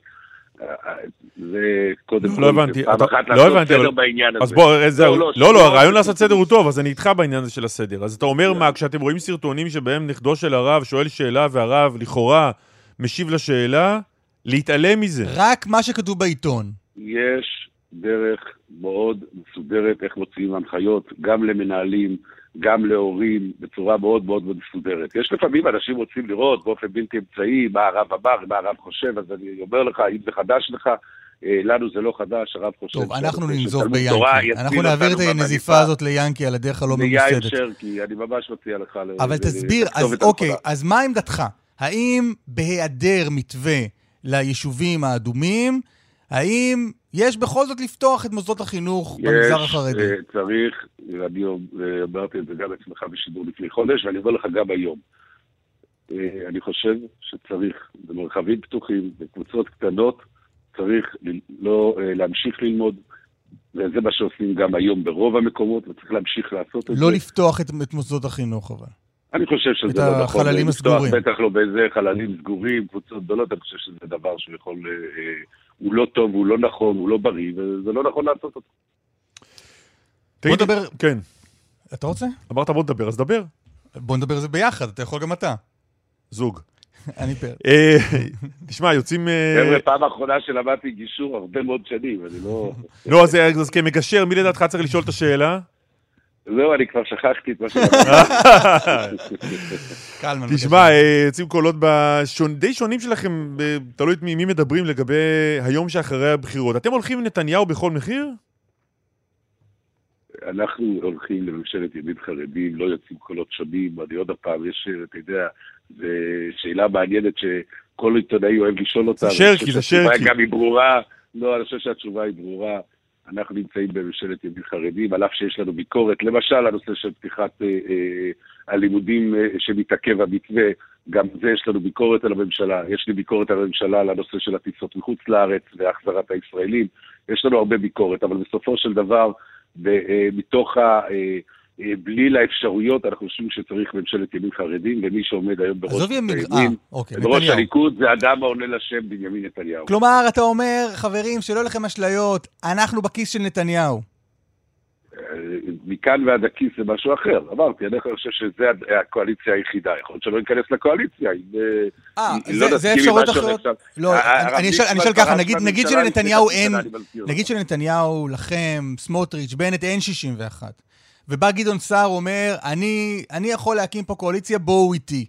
זה קודם כל, לא הבנתי, פעם אחת לא לעשות סדר בעניין הזה. אז בוא, זהו, לא, לא, לא, הרעיון לעשות סדר הוא טוב, אז אני איתך בעניין הזה של הסדר. אז אתה אומר מה, כשאתם רואים סרטונים שבהם נכדו של הרב שואל שאלה והרב לכאורה משיב לשאלה, להתעלם מזה. רק מה שכתוב בעיתון. יש דרך מאוד מסודרת איך מוציאים הנחיות, גם למנהלים, גם להורים, בצורה מאוד מאוד מסודרת. יש לפעמים אנשים רוצים לראות באופן בלתי אמצעי מה הרב אמר, מה הרב חושב, אז אני אומר לך, אם זה חדש לך, אה, לנו זה לא חדש, הרב חושב... טוב, אנחנו ננזוף ביאנקי. אנחנו נעביר את הנזיפה הזאת ליאנקי על הדרך הלא ממוסדת. ליאיר שרקי, אני ממש מציע לך... אבל תסביר, אז אוקיי, אז מה עמדתך? האם בהיעדר מתווה ליישובים האדומים, האם יש בכל זאת לפתוח את מוסדות החינוך יש, במגזר החרדי? יש, צריך, אני אמרתי את זה גם אצלך בשידור לפני חודש, ואני אומר לך גם היום. אני חושב שצריך, במרחבים פתוחים, בקבוצות קטנות, צריך לא להמשיך ללמוד, וזה מה שעושים גם היום ברוב המקומות, וצריך להמשיך לעשות את לא זה. לא לפתוח את, את מוסדות החינוך, אבל. אני חושב שזה לא נכון. את החללים הסגורים. בטח לא באיזה חללים סגורים, קבוצות גדולות, אני חושב שזה דבר שהוא יכול... אה, הוא לא טוב, הוא לא נכון, הוא לא בריא, וזה לא נכון לעשות אותו. בוא נדבר... כן. אתה רוצה? אמרת בוא נדבר, אז דבר. בוא נדבר על זה ביחד, אתה יכול גם אתה. זוג. אני פר. אה, תשמע, יוצאים... אה, חבר'ה, פעם אחרונה שלמדתי גישור הרבה מאוד שנים, אני לא... לא, אז כמגשר, מי לדעתך צריך לשאול את השאלה? זהו, אני כבר שכחתי את מה שאמרתי. תשמע, אה, יוצאים קולות די שונים שלכם, תלוי את מי מדברים לגבי היום שאחרי הבחירות. אתם הולכים עם נתניהו בכל מחיר? אנחנו הולכים לממשלת ימין חרדים, לא יוצאים קולות שונים, אני עוד הפעם, יש, אתה יודע, זו שאלה מעניינת שכל עיתונאי אוהב לשאול אותה. זה שרקי, זה שרקי. גם היא ברורה, לא, אני חושב שהתשובה היא ברורה. אנחנו נמצאים בממשלת ימין חרדים, על אף שיש לנו ביקורת, למשל הנושא של פתיחת אה, אה, הלימודים אה, שמתעכב המתווה, גם זה יש לנו ביקורת על הממשלה, יש לי ביקורת על הממשלה על הנושא של הטיסות מחוץ לארץ והחזרת הישראלים, יש לנו הרבה ביקורת, אבל בסופו של דבר, מתוך ה... בלי לאפשרויות, אנחנו חושבים שצריך ממשלת ימין חרדים, ומי שעומד היום בראש הימין, אה, אוקיי, בראש הליכוד, זה אדם העונה לשם בנימין נתניהו. כלומר, אתה אומר, חברים, שלא לכם אשליות, אנחנו בכיס של נתניהו. אה, מכאן ועד הכיס זה משהו אחר. אמרתי, אני חושב שזו הקואליציה היחידה. יכול להיות שלא ניכנס לקואליציה, אם אה, לא זה אפשרות אחרת? לא, אני אשאל ככה, נגיד שלנתניהו אין, נגיד שלנתניהו, לכם, סמוטריץ', בנט, אין 61. ובא גדעון סער אומר, אני, אני יכול להקים פה קואליציה, בואו איתי.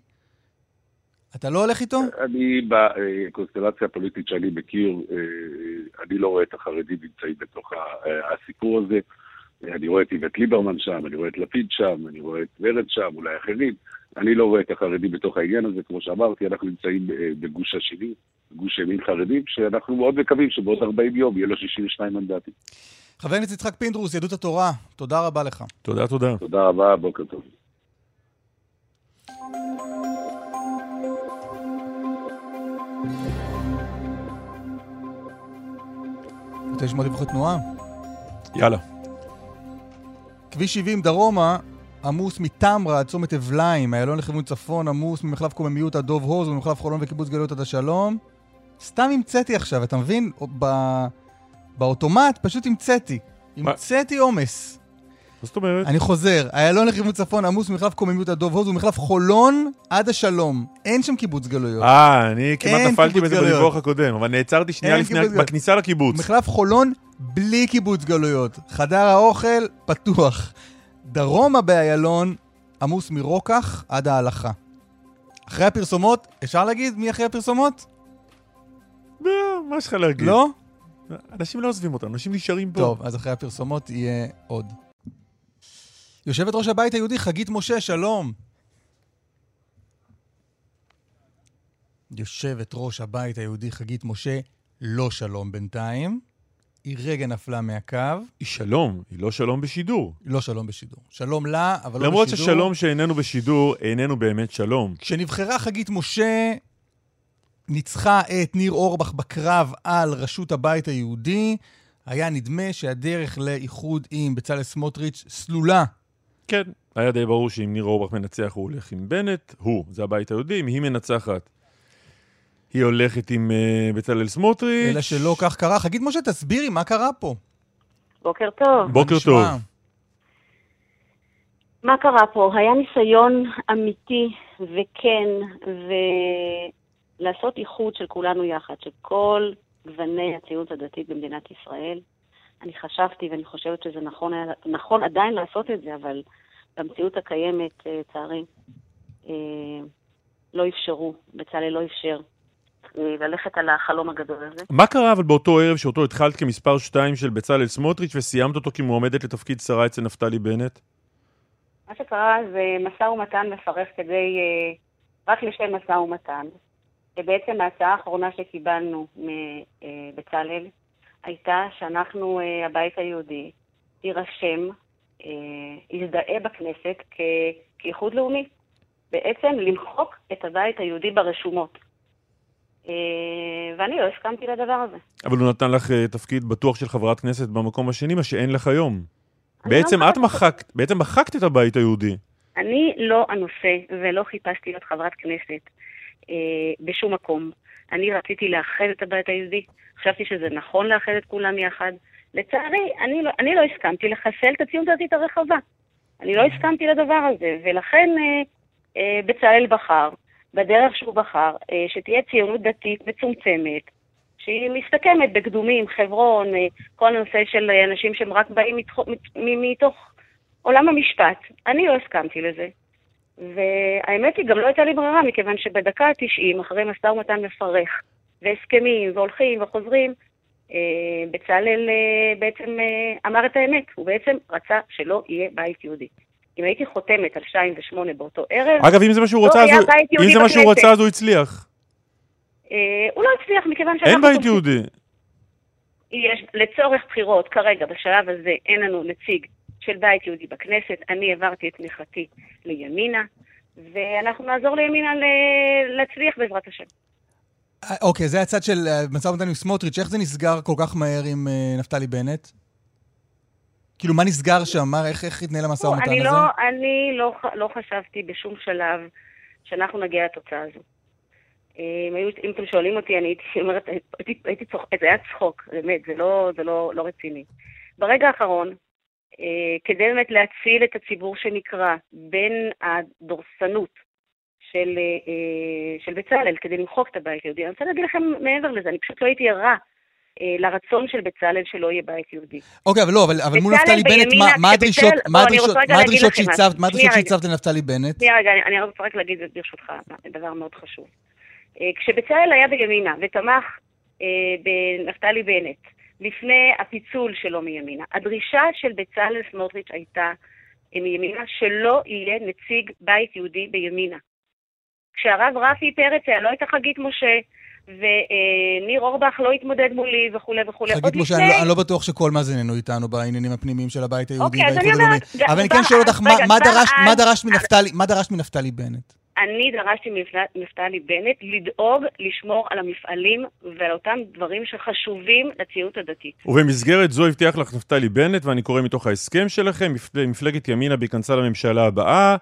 אתה לא הולך איתו? אני, בקונסטלציה הפוליטית שאני מכיר, אה, אני לא רואה את החרדים נמצאים בתוך הסיפור הזה. אני רואה את איווט ליברמן שם, אני רואה את לפיד שם, אני רואה את מרד שם, אולי אחרים. אני לא רואה את החרדים בתוך העניין הזה, כמו שאמרתי, אנחנו נמצאים אה, בגוש השני, בגוש ימין חרדים, שאנחנו מאוד מקווים שבעוד 40 יום יהיה לו 62 מנדטים. חבר הכנסת יצחק פינדרוס, יהדות התורה, תודה רבה לך. תודה, תודה. תודה רבה, בוקר טוב. רוצה לשמוע דיווחי תנועה? יאללה. כביש 70 דרומה עמוס מתמרה עד צומת אבליים, איילון לכיוון צפון עמוס ממחלף קוממיות עד דוב הוז וממחלף חולון וקיבוץ גלויות עד השלום. סתם המצאתי עכשיו, אתה מבין? ב... באוטומט פשוט המצאתי. המצאתי עומס. מה זאת אומרת? אני חוזר, איילון לכיוון צפון עמוס ממחלף קוממיות עד דוב הוז ומחלף חולון עד השלום. אין שם קיבוץ גלויות. אה, אני כמעט נפלתי בזה בדיווח הקודם, אבל נעצרתי שנייה לפני, בכניסה לקיבוץ. מחלף חולון בלי קיבוץ גלויות. חדר האוכל פתוח. דרומה באיילון עמוס מרוקח עד ההלכה. אחרי הפרסומות, אפשר להגיד מי אחרי הפרסומות? לא, מה יש לך להגיד? לא? אנשים לא עוזבים אותנו, אנשים נשארים פה. טוב, אז אחרי הפרסומות יהיה עוד. יושבת ראש הבית היהודי, חגית משה, שלום. יושבת ראש הבית היהודי, חגית משה, לא שלום בינתיים. היא רגע נפלה מהקו. היא שלום, היא לא שלום בשידור. היא לא שלום בשידור. שלום לה, אבל לא בשידור. למרות ששלום שאיננו בשידור, איננו באמת שלום. כשנבחרה חגית משה, ניצחה את ניר אורבך בקרב על ראשות הבית היהודי, היה נדמה שהדרך לאיחוד עם בצלאל סמוטריץ' סלולה. כן, היה די ברור שאם ניר אורבך מנצח הוא הולך עם בנט, הוא, זה הבית היהודי, אם היא מנצחת. היא הולכת עם uh, בצלאל סמוטריץ'. אלא שלא כך קרה. חגית משה, תסבירי מה קרה פה. בוקר טוב. בוקר טוב. מה קרה פה? היה ניסיון אמיתי וכן, ו... לעשות איחוד של כולנו יחד, של כל גווני הציונות הדתית במדינת ישראל. אני חשבתי ואני חושבת שזה נכון, נכון עדיין לעשות את זה, אבל במציאות הקיימת, לצערי, אה, לא אפשרו, בצלאל לא אפשר אה, ללכת על החלום הגדול הזה. מה קרה אבל באותו ערב שאותו התחלת כמספר 2 של בצלאל סמוטריץ' וסיימת אותו כמועמדת לתפקיד שרה אצל נפתלי בנט? מה שקרה זה משא ומתן מפרך כדי, אה, רק לשם משא ומתן. בעצם ההצעה האחרונה שקיבלנו מבצלאל הייתה שאנחנו, הבית היהודי, יירשם, יזדהה בכנסת כאיחוד לאומי. בעצם למחוק את הבית היהודי ברשומות. ואני לא הסכמתי לדבר הזה. אבל הוא נתן לך תפקיד בטוח של חברת כנסת במקום השני, מה שאין לך היום. בעצם לא את מחקת, בעצם מחקת את הבית היהודי. אני לא הנושא ולא חיפשתי להיות חברת כנסת אה, בשום מקום. אני רציתי לאחד את הבית היהודי, חשבתי שזה נכון לאחד את כולם יחד. לצערי, אני לא, אני לא הסכמתי לחסל את הציונות הדתית הרחבה. אני לא הסכמתי לדבר הזה, ולכן אה, אה, בצלאל בחר, בדרך שהוא בחר, אה, שתהיה ציונות דתית מצומצמת, שהיא מסתכמת בקדומים, חברון, אה, כל הנושא של אנשים שהם רק באים מתוך, מתוך עולם המשפט. אני לא הסכמתי לזה. והאמת היא, גם לא הייתה לי ברירה, מכיוון שבדקה ה-90, אחרי משא ומתן מפרך, והסכמים, והולכים וחוזרים, אה, בצלאל אה, בעצם אמר את האמת. הוא בעצם רצה שלא יהיה בית יהודי. אם הייתי חותמת על 2 ו-8 באותו ערב, אגב, אם זה מה שהוא לא אז הוא, אם זה מה שהוא רצה, אז הוא הצליח. אה, הוא לא הצליח מכיוון שאנחנו... אין בית יהודי. יש, לצורך בחירות, כרגע, בשלב הזה, אין לנו נציג של בית יהודי בכנסת. אני העברתי את תמיכתי לימינה, ואנחנו נעזור לימינה להצליח בעזרת השם. אה, אוקיי, זה הצד של אה, משא ומתן עם סמוטריץ'. איך זה נסגר כל כך מהר עם נפתלי בנט? כאילו, מה נסגר שם? מה, איך, איך התנהל המשא ומתן הזה? לא, אני לא, לא חשבתי בשום שלב שאנחנו נגיע לתוצאה הזו. אם, היו, אם אתם שואלים אותי, אני הייתי אומרת, הייתי, הייתי צוחק, זה היה צחוק, באמת, זה לא, זה לא, לא רציני. ברגע האחרון, אה, כדי באמת להציל את הציבור שנקרא בין הדורסנות של, אה, של בצלאל, כדי למחוק את הבית היהודי, אני רוצה להגיד לכם מעבר לזה, אני פשוט לא הייתי ערה. אה, לרצון של בצלאל שלא יהיה בית יהודי. אוקיי, אבל לא, אבל, אבל מול נפתלי בנט, מה, מה הדרישות, מה הדרישות, מה הדרישות שהצבת לנפתלי בנט? שנייה רגע, אני, אני רוצה רק להגיד ברשותך דבר מאוד חשוב. אה, כשבצלאל היה בימינה ותמך אה, בנפתלי בנט לפני הפיצול שלו מימינה, הדרישה של בצלאל סמוטריץ' הייתה אה, מימינה שלא יהיה נציג בית יהודי בימינה. כשהרב רפי פרץ היה, לא הייתה חגית משה, וניר אורבך לא התמודד מולי וכולי וכולי. חגית משה, לפני... אני, לא, אני לא בטוח שכל מאזיננו איתנו בעניינים הפנימיים של הבית היהודי אוקיי, והאיחוד הלאומי. אבל אני כן שואל אותך, מה דרשת מנפתלי בנט? אני דרשתי מנפתלי בנט לדאוג לשמור על המפעלים ועל אותם דברים שחשובים לציונות הדתית. ובמסגרת זו הבטיח לך נפתלי בנט, ואני קורא מתוך ההסכם שלכם, מפלגת ימינה בהיכנסה לממשלה הבאה,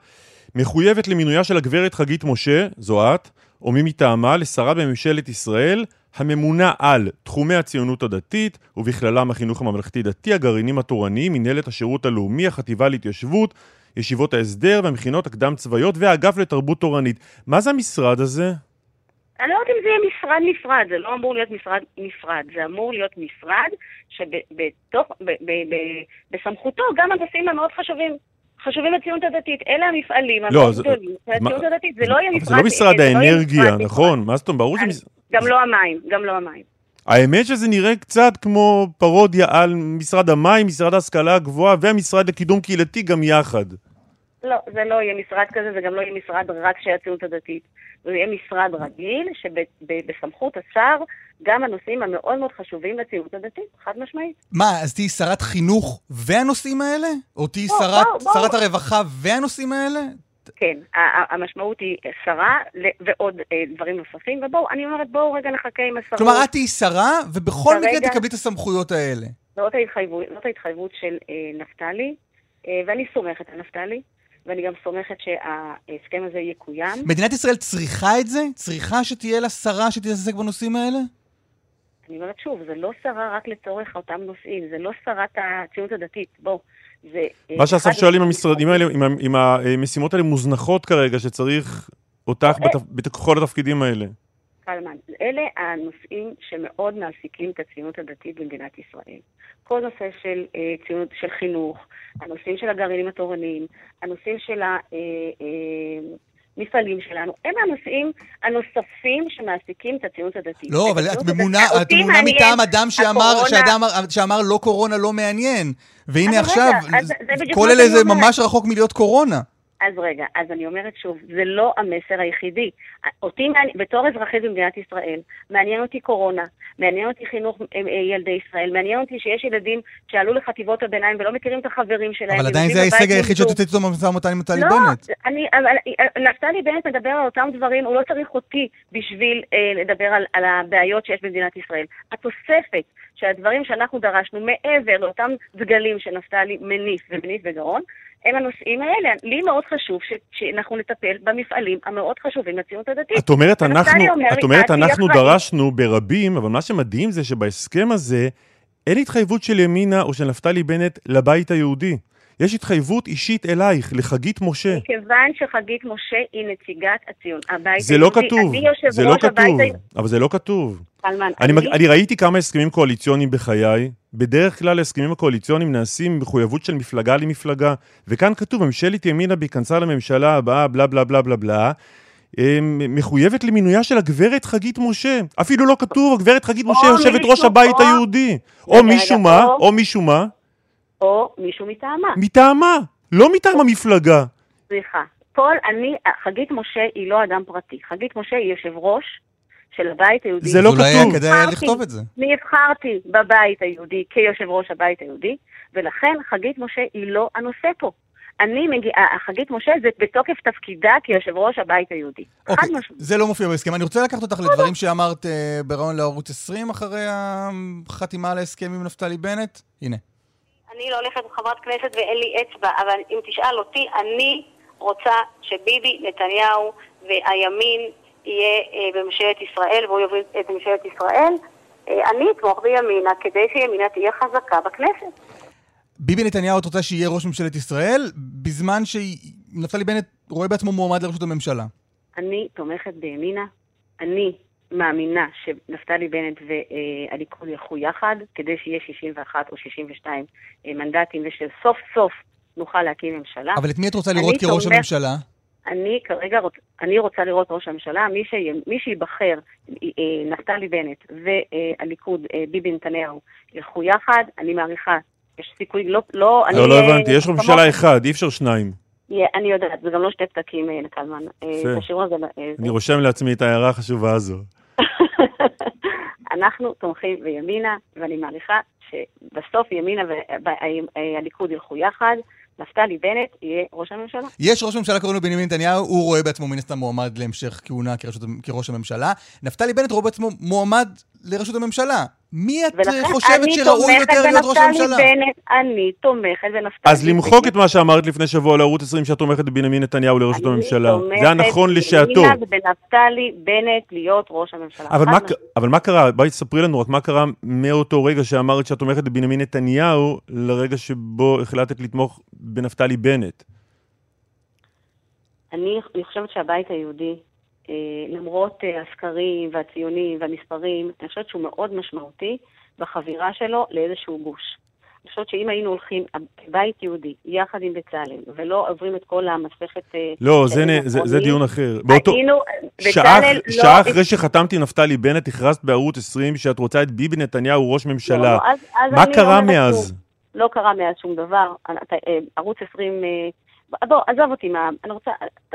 מחויבת למינויה של הגברת חגית משה, זו את, או מי מטעמה, לשרה בממשלת ישראל, הממונה על תחומי הציונות הדתית, ובכללם החינוך הממלכתי-דתי, הגרעינים התורניים, מנהלת השירות הלאומי, החטיבה להתיישבות, ישיבות ההסדר והמכינות הקדם-צבאיות והאגף לתרבות תורנית. מה זה המשרד הזה? אני לא יודעת אם זה יהיה משרד נפרד, זה לא אמור להיות משרד נפרד, זה אמור להיות משרד שבסמכותו גם הנושאים המאוד חשובים. חשובים לציונות הדתית, אלה המפעלים לא, גדולים של הציונות הדתית, זה לא יהיה משרד... זה לא משרד לא האנרגיה, נכון? מה זאת אומרת? ברור שזה... גם לא המים, גם לא המים. האמת שזה נראה קצת כמו פרודיה על משרד המים, משרד ההשכלה הגבוהה והמשרד לקידום קהילתי גם יחד. לא, זה לא יהיה משרד כזה, זה גם לא יהיה משרד רק של הציונות הדתית. זה יהיה משרד רגיל, שבסמכות השר, גם הנושאים המאוד מאוד חשובים לציונות הדתית, חד משמעית. מה, אז תהיי שרת חינוך והנושאים האלה? או תהיי שרת, בוא, בוא. שרת הרווחה והנושאים האלה? כן, המשמעות היא שרה ועוד אה, דברים נוספים, ובואו, אני אומרת, בואו רגע נחכה עם השרות. כלומר, את תהיי שרה, ובכל מקרה תקבלי את הסמכויות האלה. זאת ההתחייבות, זאת ההתחייבות של אה, נפתלי, אה, ואני סומכת על נפתלי. ואני גם סומכת שההסכם הזה יקוים. מדינת ישראל צריכה את זה? צריכה שתהיה לה שרה שתתעסק בנושאים האלה? אני אומרת שוב, זה לא שרה רק לצורך אותם נושאים, זה לא שרת הציונות הדתית, בוא. זה... אה, מה שאסף שואל אם המשרדים האלה, אם המשימות האלה מוזנחות כרגע, שצריך אותך אה, בכל התפקידים האלה. קלמן, אלה הנושאים שמאוד מעסיקים את הציונות הדתית במדינת ישראל. כל נושא של אה, ציונות, של חינוך, הנושאים של הגרעינים התורניים, הנושאים של המפעלים אה, שלנו, הם הנושאים הנוספים שמעסיקים את הציונות הדתית. לא, אבל את ממונה, את ממונה מטעם אדם שאמר, שאדם, שאמר לא קורונה לא מעניין. והנה עכשיו, כל אלה זה ממש רחוק מלהיות קורונה. אז רגע, אז אני אומרת שוב, זה לא המסר היחידי. אותי, בתור אזרחית במדינת ישראל, מעניין אותי קורונה, מעניין אותי חינוך אה, אה, ילדי ישראל, מעניין אותי שיש ילדים שעלו לחטיבות הביניים ולא מכירים את החברים שלהם. אבל עדיין זה ההישג היחיד שאת יוצאת איתו במשא ומתן עם נפתלי לא, בנט. לא, נפתלי בנט מדבר על אותם דברים, הוא לא צריך אותי בשביל אה, לדבר על, על הבעיות שיש במדינת ישראל. התוספת שהדברים שאנחנו דרשנו מעבר לאותם דגלים שנפתלי מניף ומניף בגרון, הם הנושאים האלה. לי מאוד חשוב ש, שאנחנו נטפל במפעלים המאוד חשובים לציונות הדתית. את אומרת, אנחנו, אומר, את אומרת, אנחנו דרשנו ברבים, אבל מה שמדהים זה שבהסכם הזה אין התחייבות של ימינה או של נפתלי בנט לבית היהודי. יש התחייבות אישית אלייך, לחגית משה. מכיוון שחגית משה היא נציגת הציון, הבית זה לא כתוב, זה לא כתוב, אבל זה לא כתוב. קלמן, אני, אני... אני ראיתי כמה הסכמים קואליציוניים בחיי. בדרך כלל ההסכמים הקואליציוניים נעשים מחויבות של מפלגה למפלגה, וכאן כתוב, ממשלת ימינה בהיכנסה לממשלה הבאה, בלה בלה בלה בלה בלה. מחויבת למינויה של הגברת חגית משה. אפילו לא כתוב, הגברת חגית משה יושבת ראש הבית. היהודי. או מישהו מה, או מישהו מה. או מישהו מטעמה. מטעמה, לא מטעם המפלגה. סליחה. כל אני, חגית משה היא לא אדם פרטי. חגית משה היא יושב ראש של הבית היהודי. זה לא כתוב. אולי היה כדאי לכתוב את זה. נבחרתי בבית היהודי כיושב ראש הבית היהודי, ולכן חגית משה היא לא הנושא פה. אני מגיעה, חגית משה זה בתוקף תפקידה כיושב ראש הבית היהודי. אוקיי, זה לא מופיע בהסכם. אני רוצה לקחת אותך לדברים שאמרת uh, בראיון לערוץ 20 אחרי החתימה על ההסכם עם נפתלי בנט. הנה. אני לא הולכת עם חברת כנסת ואין לי אצבע, אבל אם תשאל אותי, אני רוצה שביבי נתניהו והימין יהיה אה, בממשלת ישראל והוא יוביל את ממשלת ישראל. אה, אני אתמוך בימינה כדי שימינה תהיה חזקה בכנסת. ביבי נתניהו, את רוצה שיהיה ראש ממשלת ישראל, בזמן שנפתלי בנט רואה בעצמו מועמד לראשות הממשלה? אני תומכת בימינה. אני מאמינה שנפתלי בנט והליכוד ילכו יחד, כדי שיהיה 61 או 62 אה, מנדטים, ושסוף סוף נוכל להקים ממשלה. אבל את מי את רוצה לראות כראש תומך... הממשלה? אני כרגע רוצ, אני רוצה לראות ראש הממשלה, מי, ש, מי שיבחר, אה, נפתלי בנט והליכוד, אה, ביבי נתניהו, ילכו יחד, אני מעריכה, יש סיכוי, לא... לא, לא, אני, לא הבנתי, יש ראש ממשלה אחד, אי אפשר שניים. אני יודעת, זה גם לא שתי פתקים לקלמן. תשאירו את זה. אני רושם לעצמי את ההערה החשובה הזו. אנחנו תומכים בימינה, ואני מעריכה שבסוף ימינה והליכוד ילכו יחד. נפתלי בנט יהיה ראש הממשלה. יש ראש ממשלה, קוראים לו בנימין נתניהו, הוא רואה בעצמו מן הסתם מועמד להמשך כהונה כראש, כראש הממשלה. נפתלי בנט רואה בעצמו מועמד לראשות הממשלה. מי את חושבת שראוי יותר להיות ראש הממשלה? בנט, אני תומכת בנפתלי אז למחוק את מה שאמרת לפני שבוע לערוץ 20 שאת תומכת בבנימין נתניהו לראשות הממשלה. זה היה נכון לשעתו. אני תומכת בנפתלי בנט להיות ראש הממשלה. אבל מה, אבל מה קרה? בואי תספרי לנו רק מה קרה מאותו רגע שאמרת שאת תומכת בבנימין נתניהו לרגע שבו החלטת לתמוך בנפתלי בנט. אני חושבת שהבית היהודי אה, למרות אה, הסקרים והציונים והמספרים, אני חושבת שהוא מאוד משמעותי בחבירה שלו לאיזשהו גוש. אני חושבת שאם היינו הולכים כבית יהודי, יחד עם בצלאל, ולא עוברים את כל המסכת... אה, לא, זה, זה, זה דיון אחר. באותו... היינו, שעה, לא... שעה אחרי שחתמתי נפתלי בנט, הכרזת בערוץ 20 שאת רוצה את ביבי נתניהו ראש ממשלה. לא, אז, אז מה קרה מאז? שום, לא קרה מאז שום דבר. ערוץ 20 בוא, עזוב אותי מה... אני רוצה...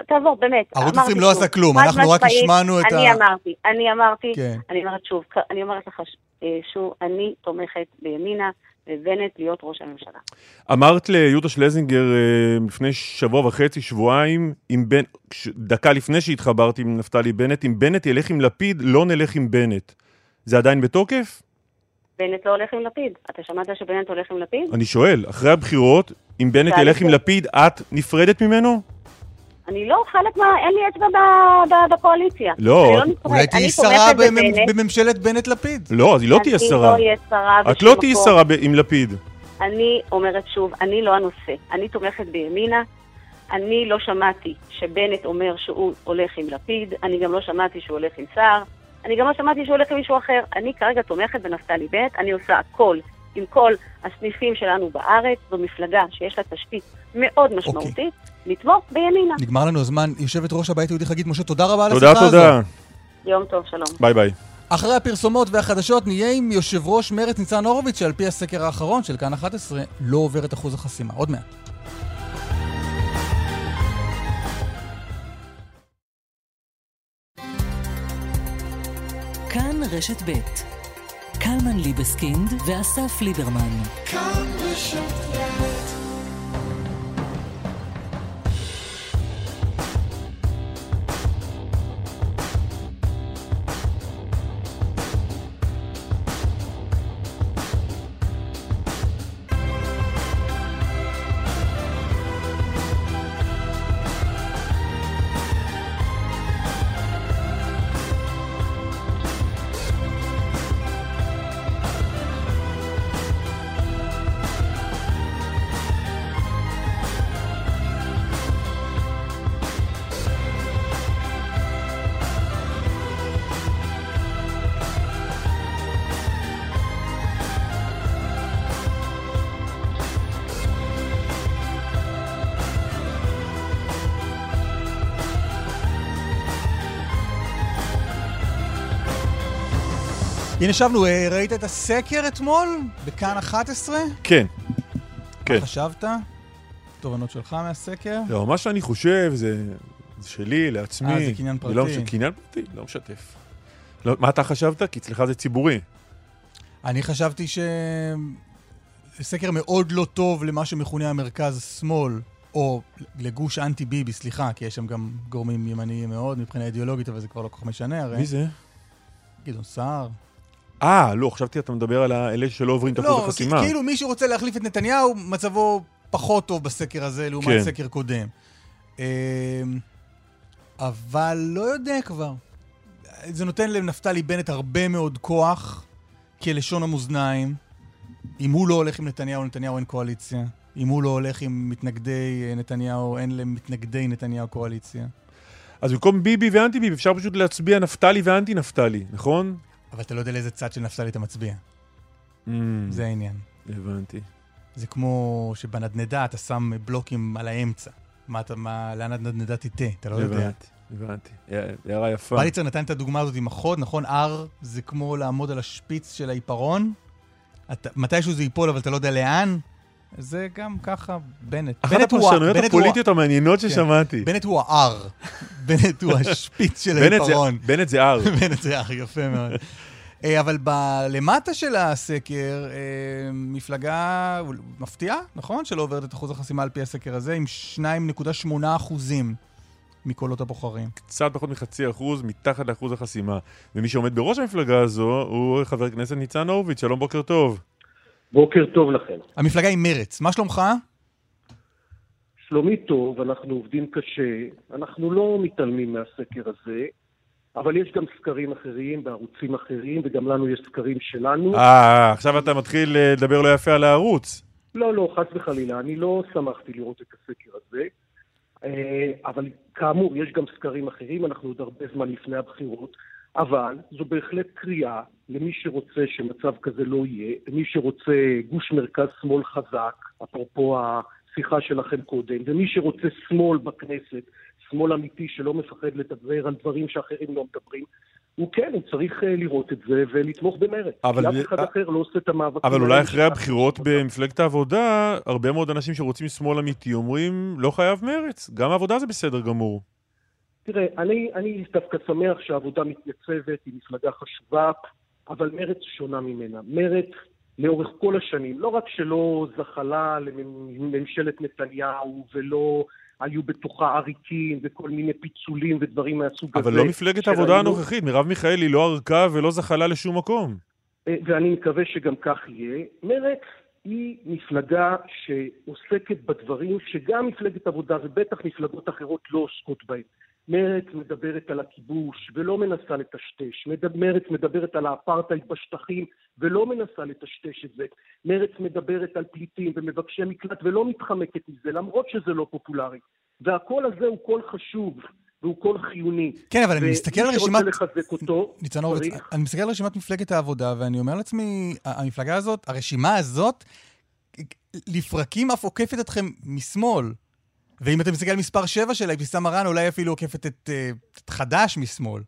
תעבור, באמת. ערוץ 20 לא עשה כלום, אנחנו רק השמענו את ה... אני אמרתי, אני אמרתי, כן. אני אומרת שוב, אני אומרת לך אה, שוב, אני תומכת בימינה. ובנט להיות ראש הממשלה. אמרת ליהודה שלזינגר אה, לפני שבוע וחצי, שבועיים, עם בנ... דקה לפני שהתחברתי עם נפתלי בנט, אם בנט ילך עם לפיד, לא נלך עם בנט. זה עדיין בתוקף? בנט לא הולך עם לפיד. אתה שמעת שבנט הולך עם לפיד? אני שואל, אחרי הבחירות, אם בנט ילך עם לפיד, את נפרדת ממנו? אני לא חלק מה... אין לי אצבע בקואליציה. לא. לא אולי תהיי שרה בממשלת בנט-לפיד. לא, אז היא לא תהיה שרה. אני לא אהיה שרה את לא תהיי שרה עם לפיד. אני אומרת שוב, אני לא הנושא. אני תומכת בימינה. אני לא שמעתי שבנט אומר שהוא הולך עם לפיד. אני גם לא שמעתי שהוא הולך עם סער. אני גם לא שמעתי שהוא הולך עם מישהו אחר. אני כרגע תומכת בנפתלי בנט. אני עושה הכל עם כל הסניפים שלנו בארץ, זו מפלגה שיש לה תשתית מאוד משמעותית, okay. אוקיי. לתמוך בימינה. נגמר לנו הזמן. יושבת ראש הבית היהודי חגית משה, תודה רבה על השיחה הזאת. תודה, תודה. יום טוב, שלום. ביי ביי. אחרי הפרסומות והחדשות נהיה עם יושב ראש מרצ ניצן הורוביץ, שעל פי הסקר האחרון של כאן 11 לא עובר את אחוז החסימה. עוד מעט. רשת ב' קלמן ליבסקינד ואסף ליברמן. כאן רשת הנה שבנו, אה, ראית את הסקר אתמול? בכאן 11? כן. כן. מה חשבת? תובנות שלך מהסקר? לא, מה שאני חושב זה, זה שלי, לעצמי. אה, זה קניין פרטי. לא, קניין פרטי, לא משתף. לא, מה אתה חשבת? כי אצלך זה ציבורי. אני חשבתי ש... סקר מאוד לא טוב למה שמכונה המרכז-שמאל, או לגוש אנטי-ביבי, סליחה, כי יש שם גם גורמים ימניים מאוד מבחינה אידיאולוגית, אבל זה כבר לא כל כך משנה הרי. מי זה? גדעון סער. אה, לא, חשבתי אתה מדבר על אלה שלא עוברים את אחוז לא, החסימה. לא, כאילו מי שרוצה להחליף את נתניהו, מצבו פחות טוב בסקר הזה לעומת כן. סקר קודם. אמ, אבל לא יודע כבר. זה נותן לנפתלי בנט הרבה מאוד כוח כלשון המאזניים. אם הוא לא הולך עם נתניהו, נתניהו אין קואליציה. אם הוא לא הולך עם מתנגדי אה, נתניהו, אין למתנגדי נתניהו קואליציה. אז במקום ביבי ואנטי ביבי, אפשר פשוט להצביע נפתלי ואנטי נפתלי, נכון? אבל אתה לא יודע לאיזה צד של נפתלי אתה מצביע. Mm, זה העניין. הבנתי. זה כמו שבנדנדה אתה שם בלוקים על האמצע. מה אתה, מה, לאן הנדנדה תטעה, אתה לא הבנתי, יודע. הבנתי, הבנתי. הערה יפה. בליצר נתן את הדוגמה הזאת עם החוד, נכון? R זה כמו לעמוד על השפיץ של העיפרון. אתה, מתישהו זה ייפול, אבל אתה לא יודע לאן. זה גם ככה בנט. אחת הפרשנויות הפוליטיות המעניינות כן. ששמעתי. בנט הוא ה-R. בנט הוא השפיץ של העיפרון. בנט זה R. בנט זה R, יפה מאוד. אה, אבל למטה של הסקר, אה, מפלגה מפתיעה, נכון? שלא עוברת את אחוז החסימה על פי הסקר הזה, עם 2.8 אחוזים מקולות הבוחרים. קצת פחות מחצי אחוז מתחת לאחוז החסימה. ומי שעומד בראש המפלגה הזו הוא חבר הכנסת ניצן הורוביץ. שלום, בוקר טוב. בוקר טוב לכם. המפלגה היא מרץ. מה שלומך? שלומי טוב, אנחנו עובדים קשה, אנחנו לא מתעלמים מהסקר הזה, אבל יש גם סקרים אחרים בערוצים אחרים, וגם לנו יש סקרים שלנו. אה, עכשיו אתה מתחיל אה, לדבר לא יפה על הערוץ. לא, לא, חס וחלילה, אני לא שמחתי לראות את הסקר הזה. אה, אבל כאמור, יש גם סקרים אחרים, אנחנו עוד הרבה זמן לפני הבחירות, אבל זו בהחלט קריאה למי שרוצה שמצב כזה לא יהיה, למי שרוצה גוש מרכז-שמאל חזק, אפרופו השיחה שלכם קודם, ומי שרוצה שמאל בכנסת, שמאל אמיתי שלא מפחד לדבר על דברים שאחרים לא מדברים, הוא כן, הוא צריך אה, לראות את זה ולתמוך במרד. אבל... כי אף אחד אחר לא עושה את המאבקים אבל אולי אחרי הבחירות במפלגת העבודה, הרבה מאוד אנשים שרוצים שמאל אמיתי אומרים, לא חייב מרץ, גם העבודה זה בסדר גמור. תראה, אני, אני דווקא שמח שהעבודה מתייצבת, היא מפלגה חשובה, אבל מרץ שונה ממנה. מרץ, לאורך כל השנים, לא רק שלא זחלה לממשלת נתניהו ולא היו בתוכה עריקים וכל מיני פיצולים ודברים מהסוג אבל הזה. אבל לא מפלגת העבודה הנוכחית, מרב מיכאלי לא ערקה ולא זחלה לשום מקום. אה, ואני מקווה שגם כך יהיה. מרצ היא מפלגה שעוסקת בדברים שגם מפלגת עבודה ובטח מפלגות אחרות לא עוסקות בהם. מרצ מדברת על הכיבוש ולא מנסה לטשטש. מרצ מדברת על האפרטהייד בשטחים ולא מנסה לטשטש את זה. מרצ מדברת על פליטים ומבקשי מקלט ולא מתחמקת מזה, למרות שזה לא פופולרי. והקול הזה הוא קול חשוב. והוא קול חיוני. כן, אבל אני מסתכל על רשימת... ומי שרוצה לחזק אותו, ניצן הורוביץ, אני מסתכל על רשימת מפלגת העבודה, ואני אומר לעצמי, המפלגה הזאת, הרשימה הזאת, לפרקים אף עוקפת אתכם משמאל. ואם אתה מסתכל על מספר 7 שלה, אבתיסאם מראענה אולי אפילו עוקפת את, אה, את חד"ש משמאל.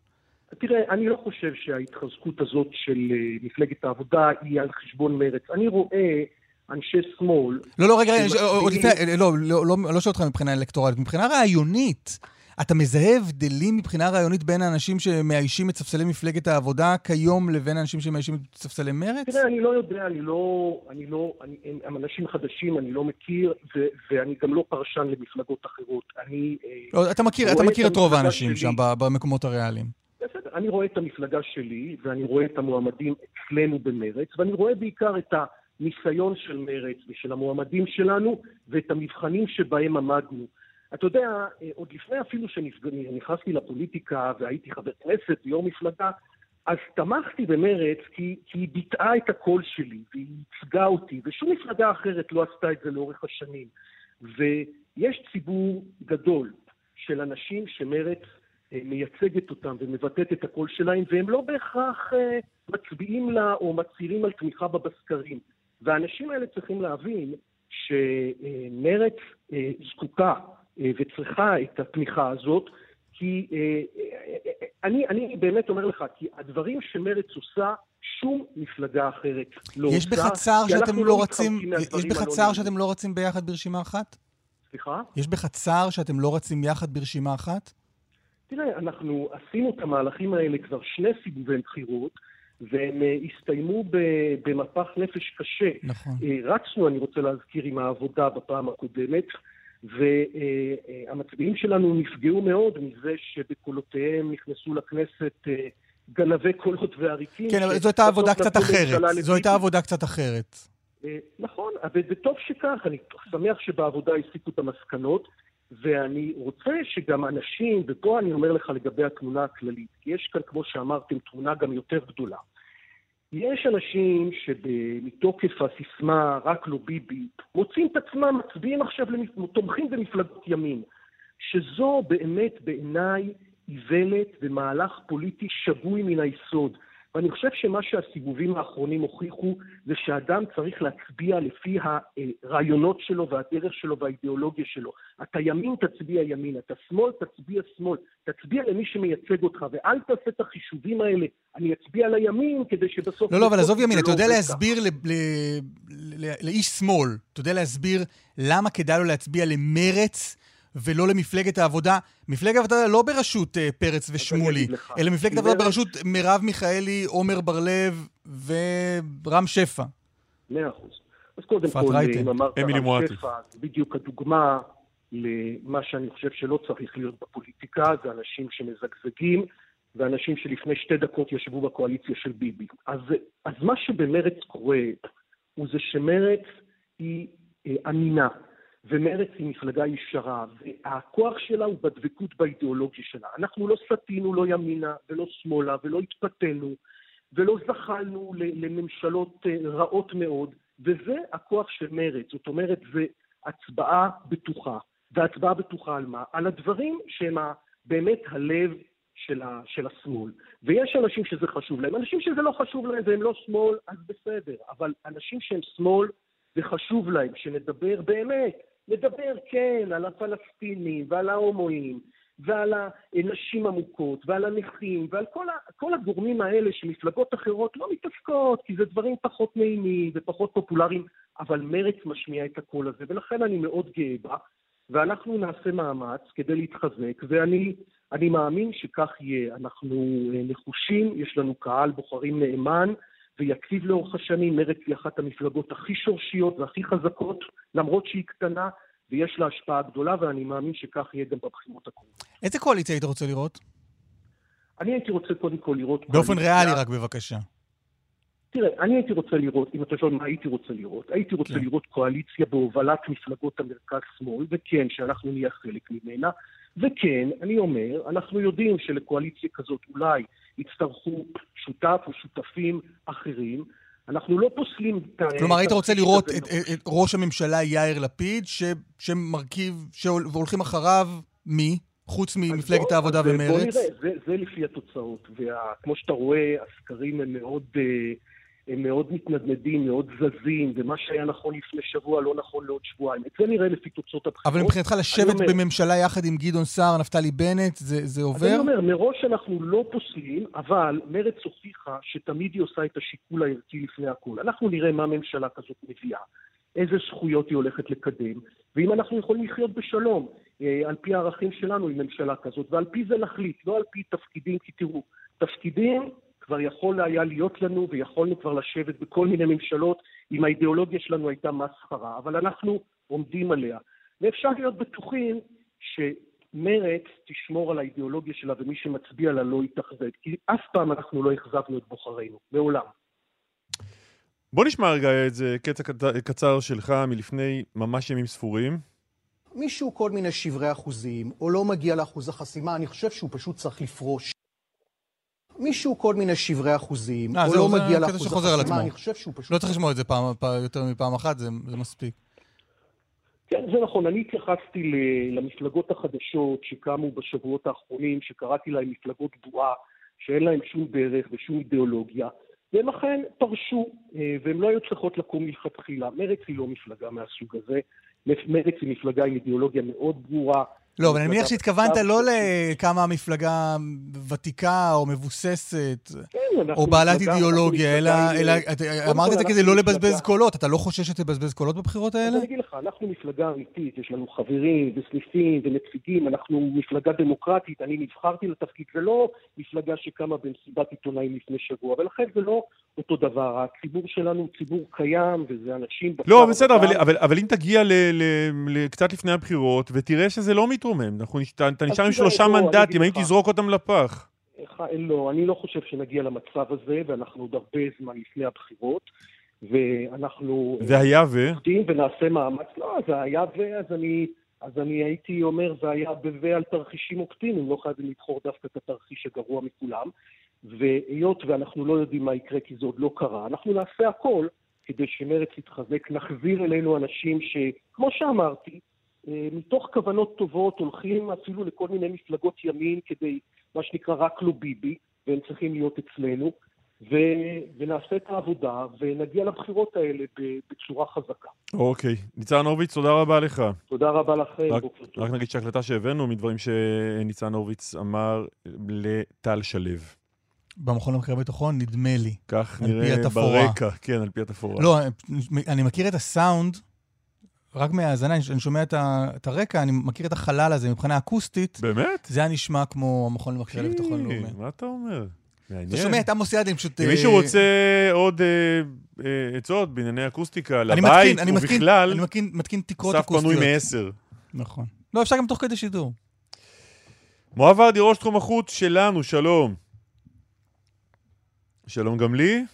תראה, אני לא חושב שההתחזקות הזאת של אה, מפלגת העבודה היא על חשבון מרץ. אני רואה אנשי שמאל... לא, לא, רגע, עוד לפני, לא, לא, לא, לא שואל אותך מבחינה אלקטורלית, מבחינה רעיונית. אתה מזהה הבדלים מבחינה רעיונית בין האנשים שמאיישים את ספסלי מפלגת העבודה כיום לבין האנשים שמאיישים את ספסלי מרצ? תראה, אני לא יודע, אני לא... אני לא... אני, הם אנשים חדשים, אני לא מכיר, ו, ואני גם לא פרשן למפלגות אחרות. אני... אה, לא, אתה מכיר, אתה מכיר את רוב האנשים שם במקומות הריאליים. בסדר, אני רואה את המפלגה שלי, ואני רואה את המועמדים אצלנו במרץ, ואני רואה בעיקר את הניסיון של מרץ ושל המועמדים שלנו, ואת המבחנים שבהם עמדנו. אתה יודע, אה, עוד לפני אפילו שנכנסתי לפוליטיקה והייתי חבר כנסת ויו"ר מפלגה, אז תמכתי במרץ כי, כי היא ביטאה את הקול שלי והיא ייצגה אותי, ושום מפלגה אחרת לא עשתה את זה לאורך השנים. ויש ציבור גדול של אנשים שמרץ אה, מייצגת אותם ומבטאת את הקול שלהם, והם לא בהכרח אה, מצביעים לה או מצהירים על תמיכה בה בסקרים. והאנשים האלה צריכים להבין שמרץ זקוקה וצריכה את התמיכה הזאת, כי אה, אה, אני, אני באמת אומר לך, כי הדברים שמרצ עושה, שום מפלגה אחרת לא יש עושה. בך צער שאתם לא, לא רצים, יש בך צער שאתם לא רצים ביחד ברשימה אחת? סליחה? יש בך צער שאתם לא רצים יחד ברשימה אחת? תראה, אנחנו עשינו את המהלכים האלה כבר שני סיבובי בחירות, והם הסתיימו במפח נפש קשה. נכון. רצנו, אני רוצה להזכיר, עם העבודה בפעם הקודמת. והמצביעים שלנו נפגעו מאוד מזה שבקולותיהם נכנסו לכנסת אה, גנבי קולות ועריקים. כן, אבל זו הייתה עבודה קצת אחרת. זו הייתה עבודה קצת אחרת. נכון, וטוב שכך, אני שמח שבעבודה הסיקו את המסקנות, ואני רוצה שגם אנשים, ופה אני אומר לך לגבי התמונה הכללית, כי יש כאן, כמו שאמרתם, תמונה גם יותר גדולה. יש אנשים שמתוקף הסיסמה רק לא ביבי, מוצאים את עצמם מצביעים עכשיו. תומכים במפלגות ימין, שזו באמת בעיניי איוולת ומהלך פוליטי שגוי מן היסוד. ואני חושב שמה שהסיבובים האחרונים הוכיחו זה שאדם צריך להצביע לפי הרעיונות שלו והדרך שלו והאידיאולוגיה שלו. אתה ימין, תצביע ימין, אתה שמאל, תצביע שמאל. תצביע למי שמייצג אותך, ואל תעשה את החישובים האלה. אני אצביע לימין כדי שבסוף... לא, לא, אבל עזוב ימין, אתה יודע להסביר לאיש שמאל, אתה יודע להסביר למה כדאי לו להצביע למרץ ולא למפלגת העבודה. מפלגת העבודה לא בראשות uh, פרץ ושמולי, אלא מפלגת העבודה בראשות מרב מיכאלי, עומר בר-לב ורם שפע. מאה אחוז. אז קודם כל, אם אמרת רם שפע, זה בדיוק הדוגמה למה שאני חושב שלא צריך להיות בפוליטיקה, זה אנשים שמזגזגים, ואנשים שלפני שתי דקות ישבו בקואליציה של ביבי. אז, אז מה שבמרץ קורה, הוא זה שמרץ היא אה, אמינה. ומרצ היא מפלגה ישרה, והכוח שלה הוא בדבקות באידיאולוגיה שלה. אנחנו לא סטינו לא ימינה ולא שמאלה ולא התפתינו ולא זחלנו לממשלות אה, רעות מאוד, וזה הכוח של מרצ. זאת אומרת, זה הצבעה בטוחה. והצבעה בטוחה על מה? על הדברים שהם באמת הלב של, ה, של השמאל. ויש אנשים שזה חשוב להם. אנשים שזה לא חשוב להם והם לא שמאל, אז בסדר. אבל אנשים שהם שמאל, זה חשוב להם שנדבר באמת לדבר, כן, על הפלסטינים ועל ההומואים ועל הנשים המוכות ועל הנכים ועל כל, ה, כל הגורמים האלה שמפלגות אחרות לא מתעסקות, כי זה דברים פחות נעימים ופחות פופולריים, אבל מרצ משמיע את הקול הזה, ולכן אני מאוד גאה בה, ואנחנו נעשה מאמץ כדי להתחזק, ואני מאמין שכך יהיה. אנחנו אה, נחושים, יש לנו קהל בוחרים נאמן, ויציב לאורך השנים. מרצ היא אחת המפלגות הכי שורשיות והכי חזקות, למרות שהיא קטנה, ויש לה השפעה גדולה, ואני מאמין שכך יהיה גם בבחירות הקרובות. איזה קואליציה היית רוצה לראות? אני הייתי רוצה קודם כל לראות... באופן קואליציה... ריאלי רק בבקשה. תראה, אני הייתי רוצה לראות, אם אתה שואל מה הייתי רוצה לראות, הייתי רוצה כן. לראות קואליציה בהובלת מפלגות המרכז-שמאל, וכן, שאנחנו נהיה חלק ממנה, וכן, אני אומר, אנחנו יודעים שלקואליציה כזאת אולי יצטרכו שותף או שותפים אחרים. אנחנו לא פוסלים את ה... כלומר, היית רוצה לראות את, את, את ראש הממשלה יאיר לפיד, ש, שמרכיב, שהולכים אחריו מי? חוץ ממפלגת העבודה ומרצ? בוא נראה, זה, זה לפי התוצאות. וכמו שאתה רואה, הסקרים הם מאוד... Uh, הם מאוד מתנדנדים, מאוד זזים, ומה שהיה נכון לפני שבוע לא נכון לעוד שבועיים. את זה נראה לפי תוצאות הבחירות. אבל מבחינתך לשבת אומר, בממשלה יחד עם גדעון סער, נפתלי בנט, זה, זה עובר? אני אומר, מראש אנחנו לא פוסלים, אבל מרצ הוכיחה שתמיד היא עושה את השיקול הערכי לפני הכול. אנחנו נראה מה ממשלה כזאת מביאה. איזה זכויות היא הולכת לקדם, ואם אנחנו יכולים לחיות בשלום אה, על פי הערכים שלנו עם ממשלה כזאת, ועל פי זה נחליט, לא על פי תפקידים, כי תראו, תפקידים כבר יכול היה להיות לנו ויכולנו כבר לשבת בכל מיני ממשלות אם האידיאולוגיה שלנו הייתה מסחרה, אבל אנחנו עומדים עליה. ואפשר להיות בטוחים שמרצ תשמור על האידיאולוגיה שלה ומי שמצביע לה לא יתאכזב, כי אף פעם אנחנו לא אכזבנו את בוחרינו, מעולם. בוא נשמע רגע את זה, קטע קצר שלך מלפני ממש ימים ספורים. מישהו כל מיני שברי אחוזים, או לא מגיע לאחוז החסימה, אני חושב שהוא פשוט צריך לפרוש. מישהו כל מיני שברי אחוזים, אה, או לא מגיע לאחוז החסימה, אני חושב שהוא פשוט... לא צריך לשמוע את זה פעם, פעם, יותר מפעם אחת, זה, זה מספיק. כן, זה נכון. אני התייחסתי למפלגות החדשות שקמו בשבועות האחרונים, שקראתי להן מפלגות בועה, שאין להן שום דרך ושום אידיאולוגיה. והם אכן פרשו, אה, והן לא היו צריכות לקום מלכתחילה. מרצ היא לא מפלגה מהסוג הזה. מרצ היא מפלגה עם אידיאולוגיה מאוד ברורה, לא, אבל אני מניח שהתכוונת לא לכמה מפלגה ותיקה או מבוססת, כן, או בעלת אידיאולוגיה, אלא אמרת את זה כדי לא לבזבז קולות. אתה לא חושש שתבזבז קולות בבחירות האלה? אני אגיד לך, אנחנו מפלגה אמיתית, יש לנו חברים וסניפים ונציגים, אנחנו מפלגה דמוקרטית, אני נבחרתי לתפקיד, זה לא מפלגה שקמה במסיבת עיתונאים לפני שבוע, ולכן זה לא אותו דבר. הציבור שלנו הוא ציבור קיים, וזה אנשים... לא, בסדר, אבל אם תגיע קצת לפני הבחירות, ותראה שזה לא אנחנו, אתה נשאר עם שלושה מנדטים, האם תזרוק אותם לפח? לא, אני לא חושב שנגיע למצב הזה, ואנחנו עוד הרבה זמן לפני הבחירות, ואנחנו... והיה ו? ונעשה מאמץ. לא, זה היה ו, אז אני... אז אני הייתי אומר, זה היה בזה על תרחישים אופטימיים, לא חייבים לבחור דווקא את התרחיש הגרוע מכולם. והיות ואנחנו לא יודעים מה יקרה כי זה עוד לא קרה, אנחנו נעשה הכל כדי שמרץ יתחזק, נחזיר אלינו אנשים שכמו שאמרתי, אה, מתוך כוונות טובות הולכים אפילו לכל מיני מפלגות ימין כדי, מה שנקרא, רק לא ביבי, והם צריכים להיות אצלנו, ו... ונעשה את העבודה ונגיע לבחירות האלה בצורה חזקה. אוקיי. ניצן הורוביץ, תודה רבה לך. תודה רבה לכם, רק, רק נגיד שההקלטה שהבאנו מדברים שניצן הורוביץ אמר לטל שלו. במכון למחקרי ביטחון, נדמה לי. כך נראה ברקע, כן, על פי התפאורה. לא, אני מכיר את הסאונד רק מהאזנה, אני שומע את, ה, את הרקע, אני מכיר את החלל הזה מבחינה אקוסטית. באמת? זה היה נשמע כמו המכון למחקר לביטחון לאומי. מה אתה אומר? מעניין. אתה שומע את עמוס ידין, פשוט... אם מישהו אה, רוצה עוד אה, אה, עצות בענייני אקוסטיקה, לבית ובכלל, אני מתקין תקרות אקוסטיות. אסף פנוי מעשר. נכון. לא, אפשר גם תוך כדי שידור. מואב ורדי, ראש תחום החוץ שלנו, שלום. שלום גם לי.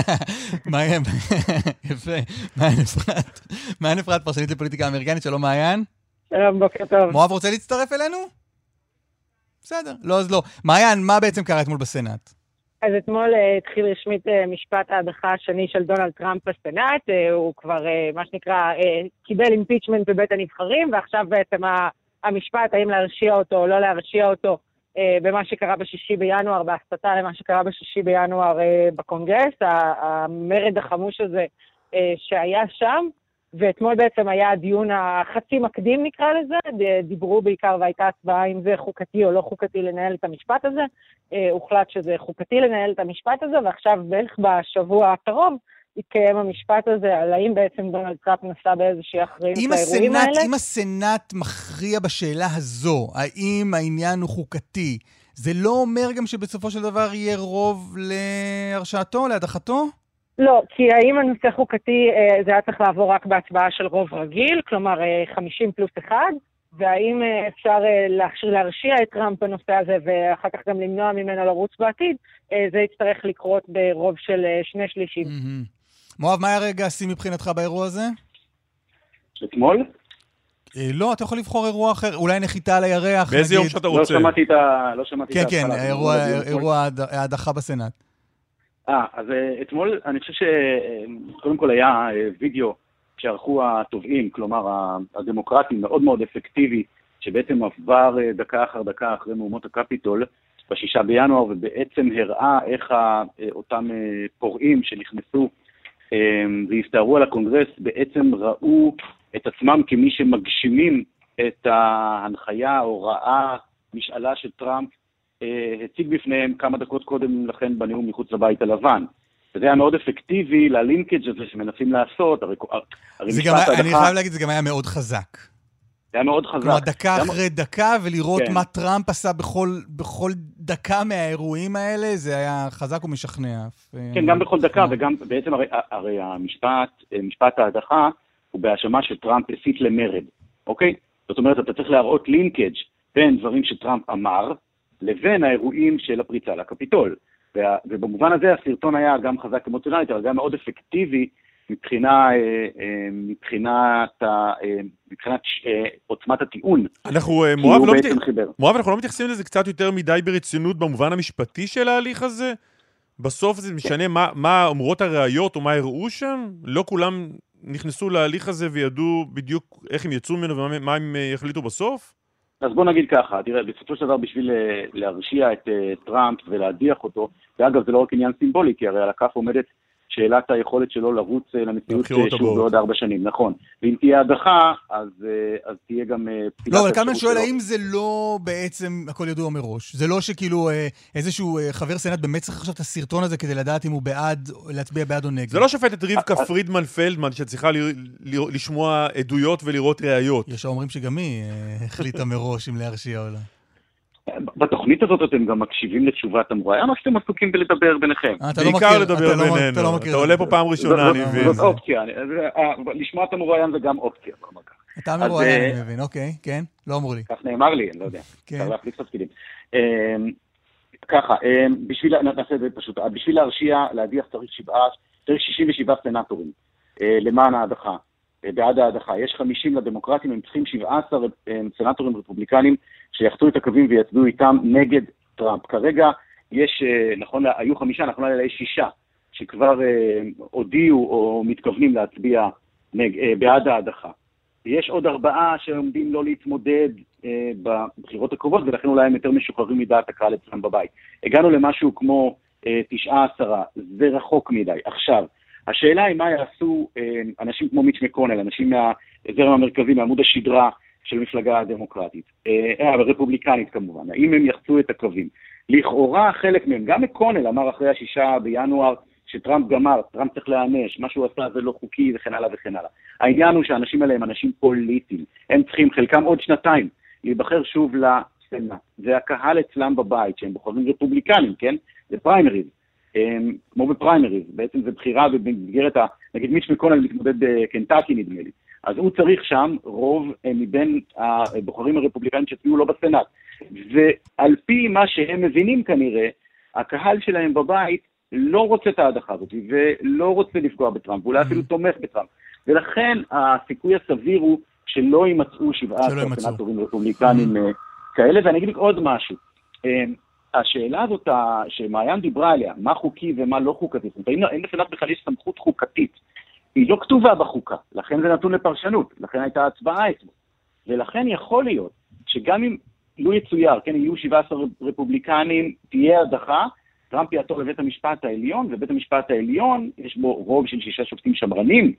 מעיין, יפה. מעיין אפרת. מעיין אפרת, פרשנית לפוליטיקה אמריקנית, שלום מעיין. שלום, בוקר טוב. מואב רוצה להצטרף אלינו? בסדר, לא אז לא. מעיין, מה בעצם קרה אתמול בסנאט? אז אתמול uh, התחיל רשמית uh, משפט ההדחה השני של דונלד טראמפ בסנאט. Uh, הוא כבר, מה שנקרא, קיבל אימפיצ'מנט בבית הנבחרים, ועכשיו בעצם המשפט, האם להרשיע אותו או לא להרשיע אותו, אה, במה שקרה בשישי בינואר, בהסתה למה שקרה בשישי בינואר אה, בקונגרס, המרד החמוש הזה אה, שהיה שם. ואתמול בעצם היה הדיון החצי מקדים נקרא לזה, דיברו בעיקר והייתה הצבעה אם זה חוקתי או לא חוקתי לנהל את המשפט הזה. הוחלט שזה חוקתי לנהל את המשפט הזה, ועכשיו בערך בשבוע הקרוב יתקיים המשפט הזה על האם בעצם דונלד טראמפ נסע באיזושהי אחריות לאירועים האלה. אם הסנאט מכריע בשאלה הזו, האם העניין הוא חוקתי, זה לא אומר גם שבסופו של דבר יהיה רוב להרשעתו, להדחתו? לא, כי האם הנושא חוקתי, אה, זה היה צריך לעבור רק בהצבעה של רוב רגיל, כלומר 50 אה, פלוס 1, והאם אה, אפשר להרשיע את טראמפ בנושא הזה ואחר כך גם למנוע ממנו לרוץ בעתיד, זה יצטרך לקרות ברוב של שני שלישים. Mm-hmm. מואב, מה היה רגע השיא מבחינתך באירוע הזה? אתמול? אה, לא, אתה יכול לבחור אירוע אחר, אולי נחיתה על הירח, באיזה יום שאתה רוצה. לא שמעתי את ה... לא שמעתי כן, כן, אירוע ההדחה בסנאט. אה, אז אה, אתמול, אני חושב שקודם כל היה אה, וידאו שערכו התובעים, כלומר הדמוקרטים, מאוד מאוד אפקטיבי, שבעצם עבר דקה אחר דקה אחרי מהומות הקפיטול, בשישה בינואר, ובעצם הראה איך אותם פורעים שנכנסו והסתערו על הקונגרס, בעצם ראו את עצמם כמי שמגשימים את ההנחיה, ההוראה, משאלה של טראמפ, אה, הציג בפניהם כמה דקות קודם לכן בנאום מחוץ לבית הלבן. וזה היה מאוד אפקטיבי ל linkage הזה שמנסים לעשות, הרי, הרי משפט ההדחה... אני חייב להגיד, זה גם היה מאוד חזק. זה היה מאוד חזק. כלומר, דקה גם... אחרי דקה, ולראות כן. מה טראמפ עשה בכל, בכל דקה מהאירועים האלה, זה היה חזק ומשכנע. כן, גם בכל דקה, וגם בעצם הרי, הרי המשפט, משפט ההדחה, הוא בהאשמה שטראמפ הסית למרד, אוקיי? זאת אומרת, אתה צריך להראות לינקג' בין דברים שטראמפ אמר, לבין האירועים של הפריצה לקפיטול. ובמובן הזה הסרטון היה גם חזק אמוציונלית, אבל גם מאוד אפקטיבי מבחינה, אה, אה, מבחינת, אה, מבחינת עוצמת הטיעון. אנחנו, מואב, לא, מת... מואב, אנחנו לא מתייחסים לזה קצת יותר מדי ברצינות במובן המשפטי של ההליך הזה? בסוף זה משנה כן. מה, מה אומרות הראיות או מה הראו שם? לא כולם נכנסו להליך הזה וידעו בדיוק איך הם יצאו ממנו ומה הם יחליטו בסוף? אז בוא נגיד ככה, תראה, בסופו של דבר בשביל להרשיע את טראמפ ולהדיח אותו, ואגב זה לא רק עניין סימבולי, כי הרי על הכף עומדת שאלת היכולת שלו לרוץ אה, לנשיאות אה, שוב בעוד ארבע שנים, נכון. ואם תהיה הדחה, אז, אה, אז תהיה גם... לא, אבל קלמן שואל, האם זה לא בעצם הכל ידוע מראש? זה לא שכאילו איזשהו חבר סנאט באמת צריך עכשיו את הסרטון הזה כדי לדעת אם הוא בעד, להצביע בעד או נגד? זה לא שופטת רבקה פרידמן פלדמן שצריכה לשמוע עדויות ולראות ראיות. יש האומרים שגם היא החליטה מראש אם להרשיע או לא. בתוכנית הזאת אתם גם מקשיבים לתשובת המרואיין, או שאתם עסוקים בלדבר ביניכם? אה, לא בעיקר לדבר לא בינינו. אתה עולה פה פעם ראשונה, אני מבין. זאת אופציה, אה, לשמוע את המרואיין זה גם אופציה. אתה מרואיין, אה, אני מבין, אוקיי, כן, לא אמרו לי. כך נאמר לי, אני לא יודע. כן. צריך להחליף תפקידים. אמ, ככה, אמ, בשביל, נעשה את זה פשוט, בשביל להרשיע, להדיח צריך שבעה, צריך 67 סנטורים למען ההדחה. בעד ההדחה. יש 50 לדמוקרטים, הם צריכים 17 סנטורים רפובליקנים שיחצו את הקווים ויצביעו איתם נגד טראמפ. כרגע יש, אה, נכון, היו חמישה, נכון להיום יש שישה שכבר אה, הודיעו או מתכוונים להצביע אה, בעד ההדחה. יש עוד ארבעה שעומדים לא להתמודד אה, בבחירות הקרובות, ולכן אולי הם יותר משוחררים מדעת הקהל אצלם בבית. הגענו למשהו כמו אה, תשעה עשרה, זה רחוק מדי. עכשיו, השאלה היא מה יעשו אה, אנשים כמו מיץ' מקונל, אנשים מהזרם המרכזי, מעמוד השדרה של המפלגה הדמוקרטית, אה, אה, הרפובליקנית כמובן, האם הם יחצו את הקווים. לכאורה חלק מהם, גם מקונל אמר אחרי השישה בינואר שטראמפ גמר, טראמפ צריך להיענש, מה שהוא עשה זה לא חוקי וכן הלאה וכן הלאה. העניין הוא שהאנשים האלה הם אנשים פוליטיים, הם צריכים, חלקם עוד שנתיים, להיבחר שוב לסנאט. והקהל אצלם בבית, שהם בוחרים רפובליקנים, כן? זה פריימריז. כמו בפריימריז, בעצם זו בחירה במסגרת, ה... נגיד מיץ' מקונל מתמודד בקנטקי נדמה לי, אז הוא צריך שם רוב אה, מבין הבוחרים הרפובליקנים שהצביעו לו בסנאט. ועל פי מה שהם מבינים כנראה, הקהל שלהם בבית לא רוצה את ההדחה הזאת, ולא רוצה לפגוע בטראמפ, ואולי אפילו mm-hmm. תומך בטראמפ. ולכן הסיכוי הסביר הוא שלא יימצאו שבעה סנטורים רפובליקנים mm-hmm. כאלה. ואני אגיד עוד משהו. השאלה הזאת שמעיין דיברה עליה, מה חוקי ומה לא חוקתי, זאת אומרת, האם לסנאט בכלל יש סמכות חוקתית, היא לא כתובה בחוקה, לכן זה נתון לפרשנות, לכן הייתה הצבעה אצלו. ולכן יכול להיות שגם אם לו יצויר, כן, יהיו 17 רפובליקנים, תהיה הדחה, טראמפ יעתור לבית המשפט העליון, ובית המשפט העליון, יש בו רוב של שישה שופטים שמרנים,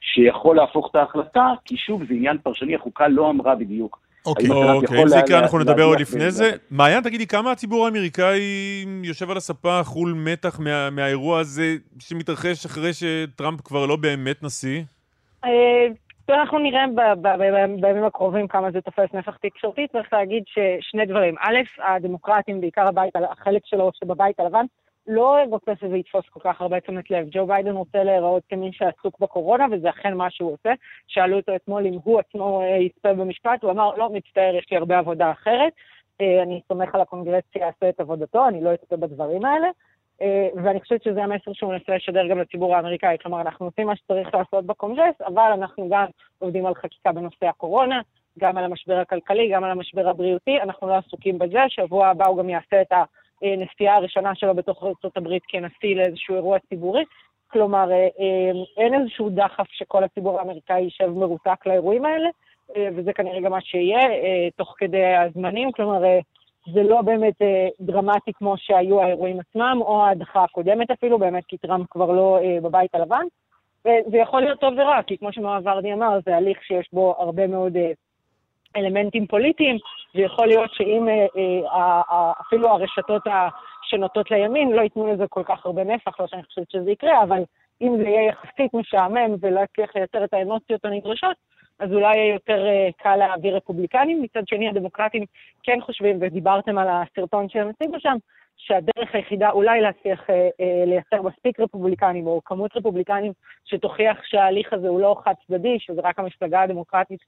שיכול להפוך את ההחלטה, כי שוב, זה עניין פרשני, החוקה לא אמרה בדיוק אוקיי, אוקיי, אם זה יקרה אנחנו נדבר עוד לפני זה. מעיין, תגידי, כמה הציבור האמריקאי יושב על הספה חול מתח מהאירוע הזה שמתרחש אחרי שטראמפ כבר לא באמת נשיא? אה, אנחנו נראה בימים הקרובים כמה זה תופס נפח תקשורתי. צריך להגיד ששני דברים. א', הדמוקרטים, בעיקר הבית, החלק שלו שבבית הלבן, לא רוצה שזה יתפוס כל כך הרבה תשומת לב. ג'ו ביידן רוצה להיראות כמי שעסוק בקורונה, וזה אכן מה שהוא עושה. שאלו אותו אתמול אם הוא עצמו אה, יצפה במשפט, הוא אמר, לא, מצטער, יש לי הרבה עבודה אחרת. אה, אני סומך על הקונגרס שיעשה את עבודתו, אני לא אצפה בדברים האלה. אה, ואני חושבת שזה המסר שהוא מנסה לשדר גם לציבור האמריקאי. כלומר, אנחנו עושים מה שצריך לעשות בקונגרס, אבל אנחנו גם עובדים על חקיקה בנושא הקורונה, גם על המשבר הכלכלי, גם על המשבר הבריאותי, אנחנו לא עסוקים בזה. שבוע הבא הוא גם יעשה את. הנסיעה הראשונה שלו בתוך ארה"ב כנשיא לאיזשהו אירוע ציבורי. כלומר, אה, אה, אין איזשהו דחף שכל הציבור האמריקאי יישב מרותק לאירועים האלה, אה, וזה כנראה גם מה שיהיה תוך כדי הזמנים. כלומר, זה לא באמת דרמטי כמו שהיו האירועים עצמם, או ההדחה הקודמת אפילו, באמת כי טראמפ כבר לא בבית הלבן. וזה יכול להיות טוב ורע, כי כמו שמואב ורדי אמר, זה הליך שיש בו הרבה מאוד אלמנטים פוליטיים, ויכול להיות שאם אה, אה, אפילו הרשתות שנוטות לימין לא ייתנו לזה כל כך הרבה נפח, לא שאני חושבת שזה יקרה, אבל אם זה יהיה יחסית משעמם ולא יצליח לייצר את האמוציות הנדרשות, אז אולי יהיה יותר uh, קל להעביר רפובליקנים. מצד שני, הדמוקרטים כן חושבים, ודיברתם על הסרטון שהם הציגו שם, שהדרך היחידה אולי להצליח uh, uh, לייצר מספיק רפובליקנים, או כמות רפובליקנים שתוכיח שההליך הזה הוא לא חד צדדי, שזה רק המפלגה הדמוקרטית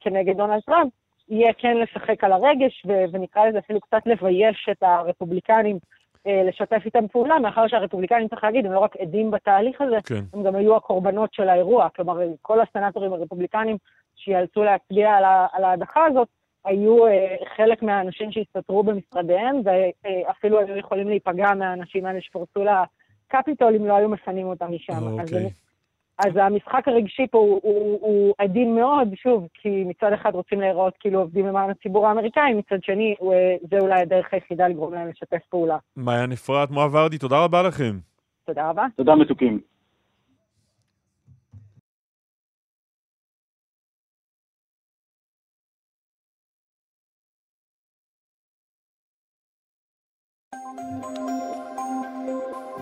כנגד דונלד טראמפ, יהיה כן לשחק על הרגש, ו- ונקרא לזה אפילו קצת לבייש את הרפובליקנים אה, לשתף איתם פעולה, מאחר שהרפובליקנים, צריך להגיד, הם לא רק עדים בתהליך הזה, כן. הם גם היו הקורבנות של האירוע. כלומר, כל הסנטורים הרפובליקנים שיאלצו להצביע על ההדחה הזאת, היו אה, חלק מהאנשים שהסתתרו במשרדיהם, ואפילו היו יכולים להיפגע מהאנשים האלה שפרצו לקפיטול אם לא היו מפנים אותם משם. אוקיי. אז אז המשחק הרגשי פה הוא, הוא, הוא עדין מאוד, שוב, כי מצד אחד רוצים להיראות כאילו עובדים למען הציבור האמריקאי, מצד שני, זה אולי הדרך היחידה לגרום להם לשתף פעולה. מעיין אפרת, מואב ורדי, תודה רבה לכם. תודה רבה. תודה מתוקים.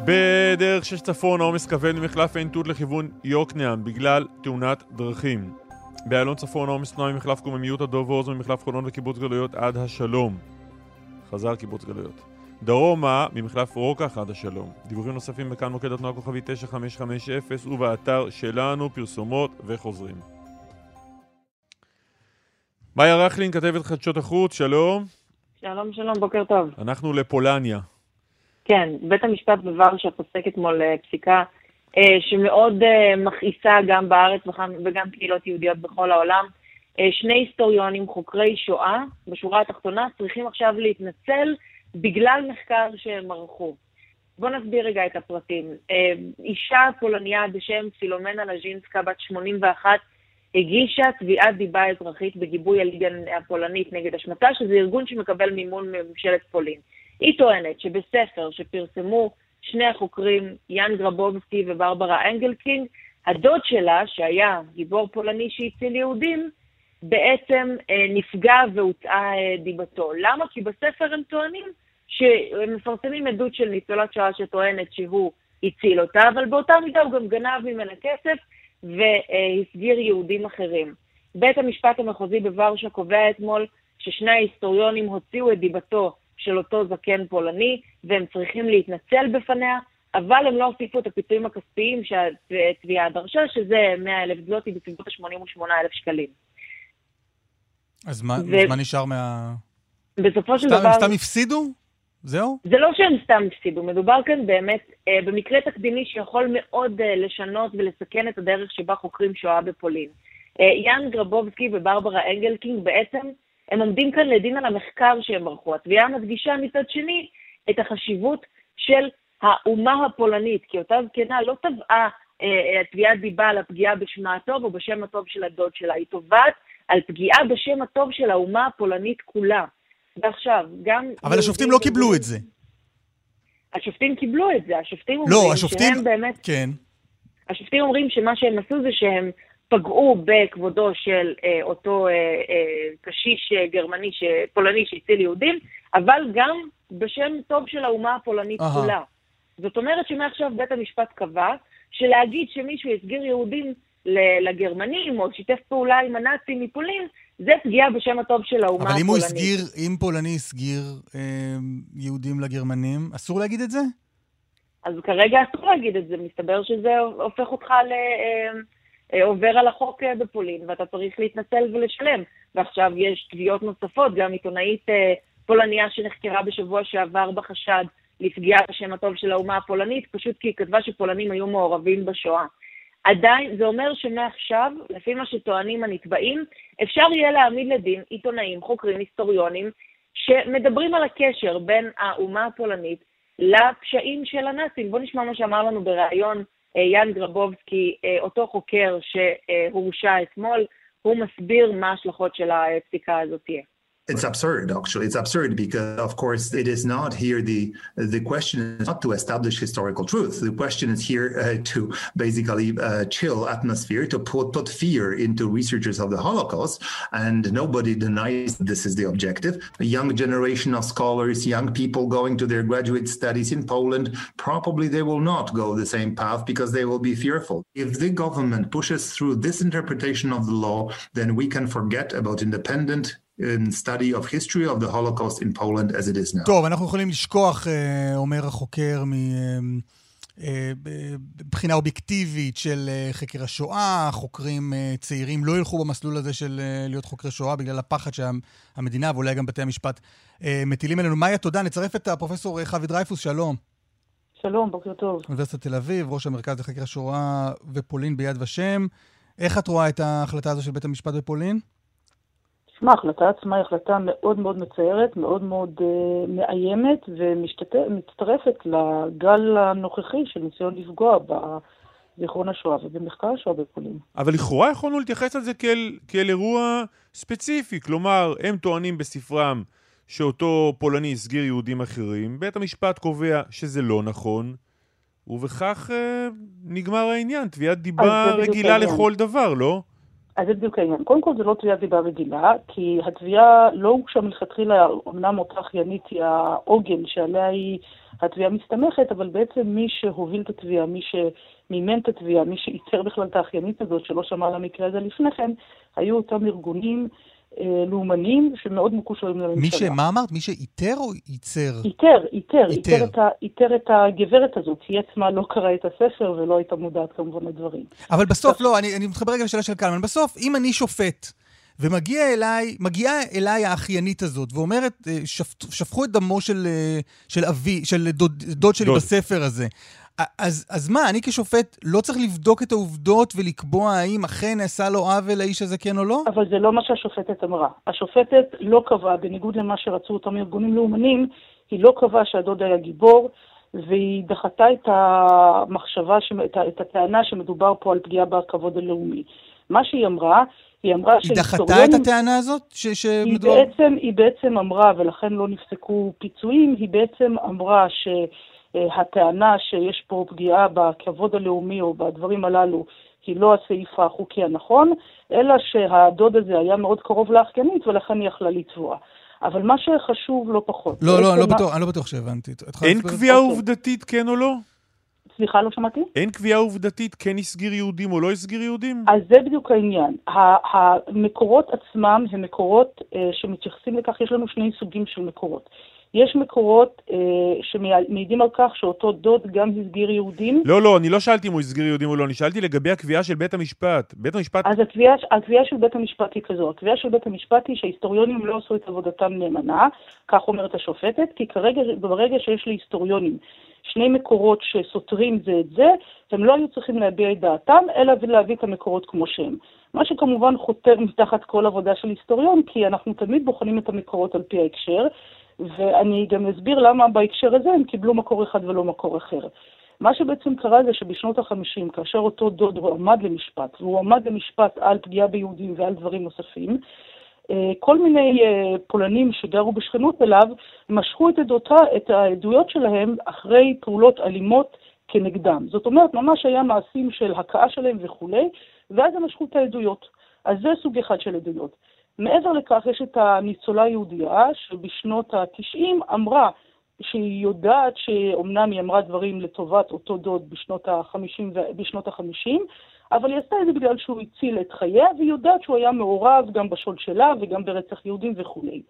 בדרך שש צפון העומס כבד ממחלף עין תות לכיוון יוקנעם בגלל תאונת דרכים. באלון צפון העומס תנועה ממחלף קוממיות עד דוב עוז ממחלף חולון וקיבוץ גלויות עד השלום. חזר קיבוץ גלויות. דרומה ממחלף רוקח עד השלום. דיווחים נוספים בכאן מוקד התנועה כוכבי 9550 ובאתר שלנו פרסומות וחוזרים. מאיה רכלין, כתבת חדשות החוץ, שלום. שלום, שלום, בוקר טוב. אנחנו לפולניה. כן, בית המשפט בוורשה פוסק אתמול אה, פסיקה אה, שמאוד אה, מכעיסה גם בארץ וגם קהילות יהודיות בכל העולם. שני היסטוריונים, חוקרי שואה, בשורה התחתונה, צריכים עכשיו להתנצל בגלל מחקר שהם ערכו. בואו נסביר רגע את הפרטים. אישה פולניה בשם פילומנה לז'ינסקה, בת 81, הגישה תביעת דיבה אזרחית בגיבוי הליגה הפולנית נגד השמטה, שזה ארגון שמקבל מימון מממשלת פולין. היא טוענת שבספר שפרסמו שני החוקרים, יאן גרבובסקי וברברה אנגלקינג, הדוד שלה, שהיה גיבור פולני שהציל יהודים, בעצם אה, נפגע והוצאה אה, דיבתו. למה? כי בספר הם טוענים שהם מפרסמים עדות של ניצולת שואה שטוענת שהוא הציל אותה, אבל באותה מידה הוא גם גנב ממנה כסף והסגיר יהודים אחרים. בית המשפט המחוזי בוורשה קובע אתמול ששני ההיסטוריונים הוציאו את דיבתו של אותו זקן פולני, והם צריכים להתנצל בפניה, אבל הם לא הוסיפו את הפיצויים הכספיים שהתביעה דרשה, שזה 100 אלף זלוטי בסביבות ה-88 אלף שקלים. אז מה, ו... מה נשאר מה... בסופו של דבר... הם סתם הפסידו? זהו? זה לא שהם סתם הפסידו, מדובר כאן באמת אה, במקרה תקדימי שיכול מאוד אה, לשנות ולסכן את הדרך שבה חוקרים שואה בפולין. אה, יאן גרבובסקי וברברה אנגלקינג בעצם הם עומדים כאן לדין על המחקר שהם ערכו. התביעה מדגישה מצד שני את החשיבות של האומה הפולנית, כי אותה זקנה לא תבעה אה, תביעת דיבה על הפגיעה בשמה הטוב או בשם הטוב של הדוד שלה, היא תובעת על פגיעה בשם הטוב של האומה הפולנית כולה. ועכשיו, גם... אבל השופטים לא קיבלו את זה. השופטים קיבלו את זה, השופטים אומרים לא, השופטים... שהם באמת... כן. השופטים אומרים שמה שהם עשו זה שהם פגעו בכבודו של אה, אותו אה, אה, קשיש אה, גרמני, ש, פולני שהציל יהודים, אבל גם בשם טוב של האומה הפולנית Aha. כולה. זאת אומרת שמעכשיו בית המשפט קבע שלהגיד שמישהו הסגיר יהודים לגרמנים או שיתף פעולה עם הנאצים מפולין, זה פגיעה בשם הטוב של האומה הפולנית. אבל אם הוא הסגיר, אם פולני הסגיר אה, יהודים לגרמנים, אסור להגיד את זה? אז כרגע אסור להגיד את זה, מסתבר שזה הופך אותך ל... אה, אה, עובר על החוק אה, בפולין, ואתה צריך להתנצל ולשלם. ועכשיו יש תביעות נוספות, גם עיתונאית אה, פולניה שנחקרה בשבוע שעבר בחשד לפגיעה בשם הטוב של האומה הפולנית, פשוט כי היא כתבה שפולנים היו מעורבים בשואה. עדיין, זה אומר שמעכשיו, לפי מה שטוענים הנתבעים, אפשר יהיה להעמיד לדין עיתונאים, חוקרים, היסטוריונים, שמדברים על הקשר בין האומה הפולנית לפשעים של הנאצים. בואו נשמע מה שאמר לנו בריאיון אה, יאן גרבובסקי, אה, אותו חוקר שהורשע אתמול, הוא מסביר מה ההשלכות של הפסיקה הזאת תהיה. It's absurd, actually. It's absurd because, of course, it is not here the the question is not to establish historical truth. The question is here uh, to basically uh, chill atmosphere, to put put fear into researchers of the Holocaust, and nobody denies this is the objective. A young generation of scholars, young people going to their graduate studies in Poland, probably they will not go the same path because they will be fearful. If the government pushes through this interpretation of the law, then we can forget about independent in study of history of the Holocaust in Poland as it is now. טוב, אנחנו יכולים לשכוח, אומר החוקר, מבחינה אובייקטיבית של חקר השואה, חוקרים צעירים לא ילכו במסלול הזה של להיות חוקרי שואה בגלל הפחד שהמדינה ואולי גם בתי המשפט מטילים עלינו. מאיה, תודה. נצרף את הפרופסור חווי דרייפוס, שלום. שלום, בוקר טוב. אוניברסיטת תל אביב, ראש המרכז לחקר השואה ופולין ביד ושם. איך את רואה את ההחלטה הזו של בית המשפט בפולין? תשמע, ההחלטה עצמה היא החלטה מאוד מאוד מצערת, מאוד מאוד uh, מאיימת, ומצטרפת לגל הנוכחי של ניסיון לפגוע בזיכרון השואה ובמחקר השואה בפולין. אבל לכאורה יכולנו להתייחס לזה כאל, כאל אירוע ספציפי, כלומר, הם טוענים בספרם שאותו פולני הסגיר יהודים אחרים, בית המשפט קובע שזה לא נכון, ובכך uh, נגמר העניין, תביעת דיבה רגילה לכל דבר, לא? אז זה בדיוק העניין. קודם כל, זה לא תביעת דיבה רגילה, כי התביעה לא הוגשה מלכתחילה, אמנם אותה אחיינית היא העוגן שעליה היא התביעה מסתמכת, אבל בעצם מי שהוביל את התביעה, מי שמימן את התביעה, מי שייצר בכלל את האחיינית הזאת, שלא שמע על המקרה הזה לפני כן, היו אותם ארגונים לאומנים שמאוד מקושרים לממשלה. מי שמה אמרת? מי שאיתר או ייצר? איתר, איתר, איתר את, איתר את הגברת הזאת. היא עצמה לא קראה את הספר ולא הייתה מודעת כמובן לדברים. אבל בסוף, לא, אני, אני מתחבר רגע לשאלה של קלמן. בסוף, אם אני שופט, ומגיעה אליי, מגיעה אליי האחיינית הזאת, ואומרת, אה, שפ, שפכו את דמו של, אה, של אבי, של דוד, דוד שלי דוד. בספר הזה. אז, אז מה, אני כשופט לא צריך לבדוק את העובדות ולקבוע האם אכן נעשה לו עוול לאיש הזה כן או לא? אבל זה לא מה שהשופטת אמרה. השופטת לא קבעה, בניגוד למה שרצו אותם ארגונים לאומנים, היא לא קבעה שהדוד היה גיבור, והיא דחתה את המחשבה, את, את הטענה שמדובר פה על פגיעה בכבוד הלאומי. מה שהיא אמרה, היא אמרה היא דחתה את הטענה הזאת? ש- שמדובר... היא, בעצם, היא בעצם אמרה, ולכן לא נפסקו פיצויים, היא בעצם אמרה ש... אה, הטענה שיש פה פגיעה בכבוד הלאומי או בדברים הללו היא לא הסעיף החוקי הנכון, אלא שהדוד הזה היה מאוד קרוב לאחיינית ולכן היא יכלה לתבוע. אבל מה שחשוב לא פחות... לא, לא, אני לא, בטוח, אני לא בטוח שהבנתי. אין קביעה אוקיי. עובדתית, כן או לא? סליחה, לא שמעתי? אין קביעה עובדתית כן הסגיר יהודים או לא הסגיר יהודים? אז זה בדיוק העניין. המקורות עצמם הם מקורות אה, שמתייחסים לכך, יש לנו שני סוגים של מקורות. יש מקורות אה, שמעידים על כך שאותו דוד גם הסגיר יהודים. לא, לא, אני לא שאלתי אם הוא הסגיר יהודים או לא, אני שאלתי לגבי הקביעה של בית המשפט. בית המשפט... אז הקביעה, הקביעה של בית המשפט היא כזו, הקביעה של בית המשפט היא שההיסטוריונים לא עשו את עבודתם נאמנה, כך אומרת השופטת, כי כרגע, ברגע שיש להיסטוריונים שני מקורות שסותרים זה את זה, הם לא היו צריכים להביע את דעתם, אלא להביא את המקורות כמו שהם. מה שכמובן חותר מתחת כל עבודה של היסטוריון, כי אנחנו תמיד בוחנים את המקורות על פי ההקשר, ואני גם אסביר למה בהקשר הזה הם קיבלו מקור אחד ולא מקור אחר. מה שבעצם קרה זה שבשנות ה-50, כאשר אותו דוד הועמד למשפט, והוא עמד למשפט על פגיעה ביהודים ועל דברים נוספים, אה, כל מיני אה, פולנים שגרו בשכנות אליו משכו את, עדותה, את העדויות שלהם אחרי פעולות אלימות כנגדם. זאת אומרת, ממש היה מעשים של הכאה שלהם וכולי, ואז הם משכו את העדויות. אז זה סוג אחד של עדויות. מעבר לכך, יש את הניצולה היהודייה, שבשנות ה-90 אמרה שהיא יודעת שאומנם היא אמרה דברים לטובת אותו דוד בשנות ה-50, בשנות ה-50 אבל היא עשתה את זה בגלל שהוא הציל את חייה, והיא יודעת שהוא היה מעורב גם בשוד שלה וגם ברצח יהודים וכולי.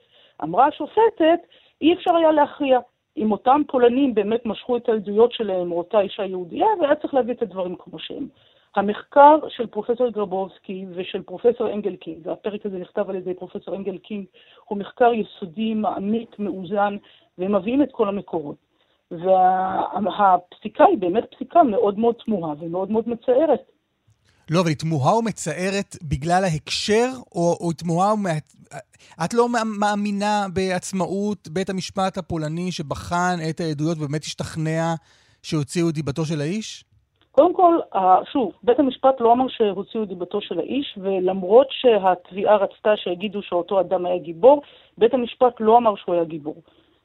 אמרה השופטת, אי אפשר היה להכריע. אם אותם פולנים באמת משכו את העדויות שלהם, או אותה אישה יהודייה, והיה צריך להביא את הדברים כמו שהם. המחקר של פרופסור גרבובסקי ושל פרופסור אנגלקינג, והפרק הזה נכתב על ידי פרופסור אנגלקינג, הוא מחקר יסודי, מעמיק, מאוזן, והם מביאים את כל המקורות. והפסיקה היא באמת פסיקה מאוד מאוד תמוהה ומאוד מאוד מצערת. לא, אבל היא תמוהה ומצערת בגלל ההקשר, או, או תמוהה ומה... את לא מאמינה בעצמאות בית המשפט הפולני שבחן את העדויות ובאמת השתכנע שהוציאו דיבתו של האיש? קודם כל, שוב, בית המשפט לא אמר שהוציאו את דיבתו של האיש, ולמרות שהתביעה רצתה שיגידו שאותו אדם היה גיבור, בית המשפט לא אמר שהוא היה גיבור.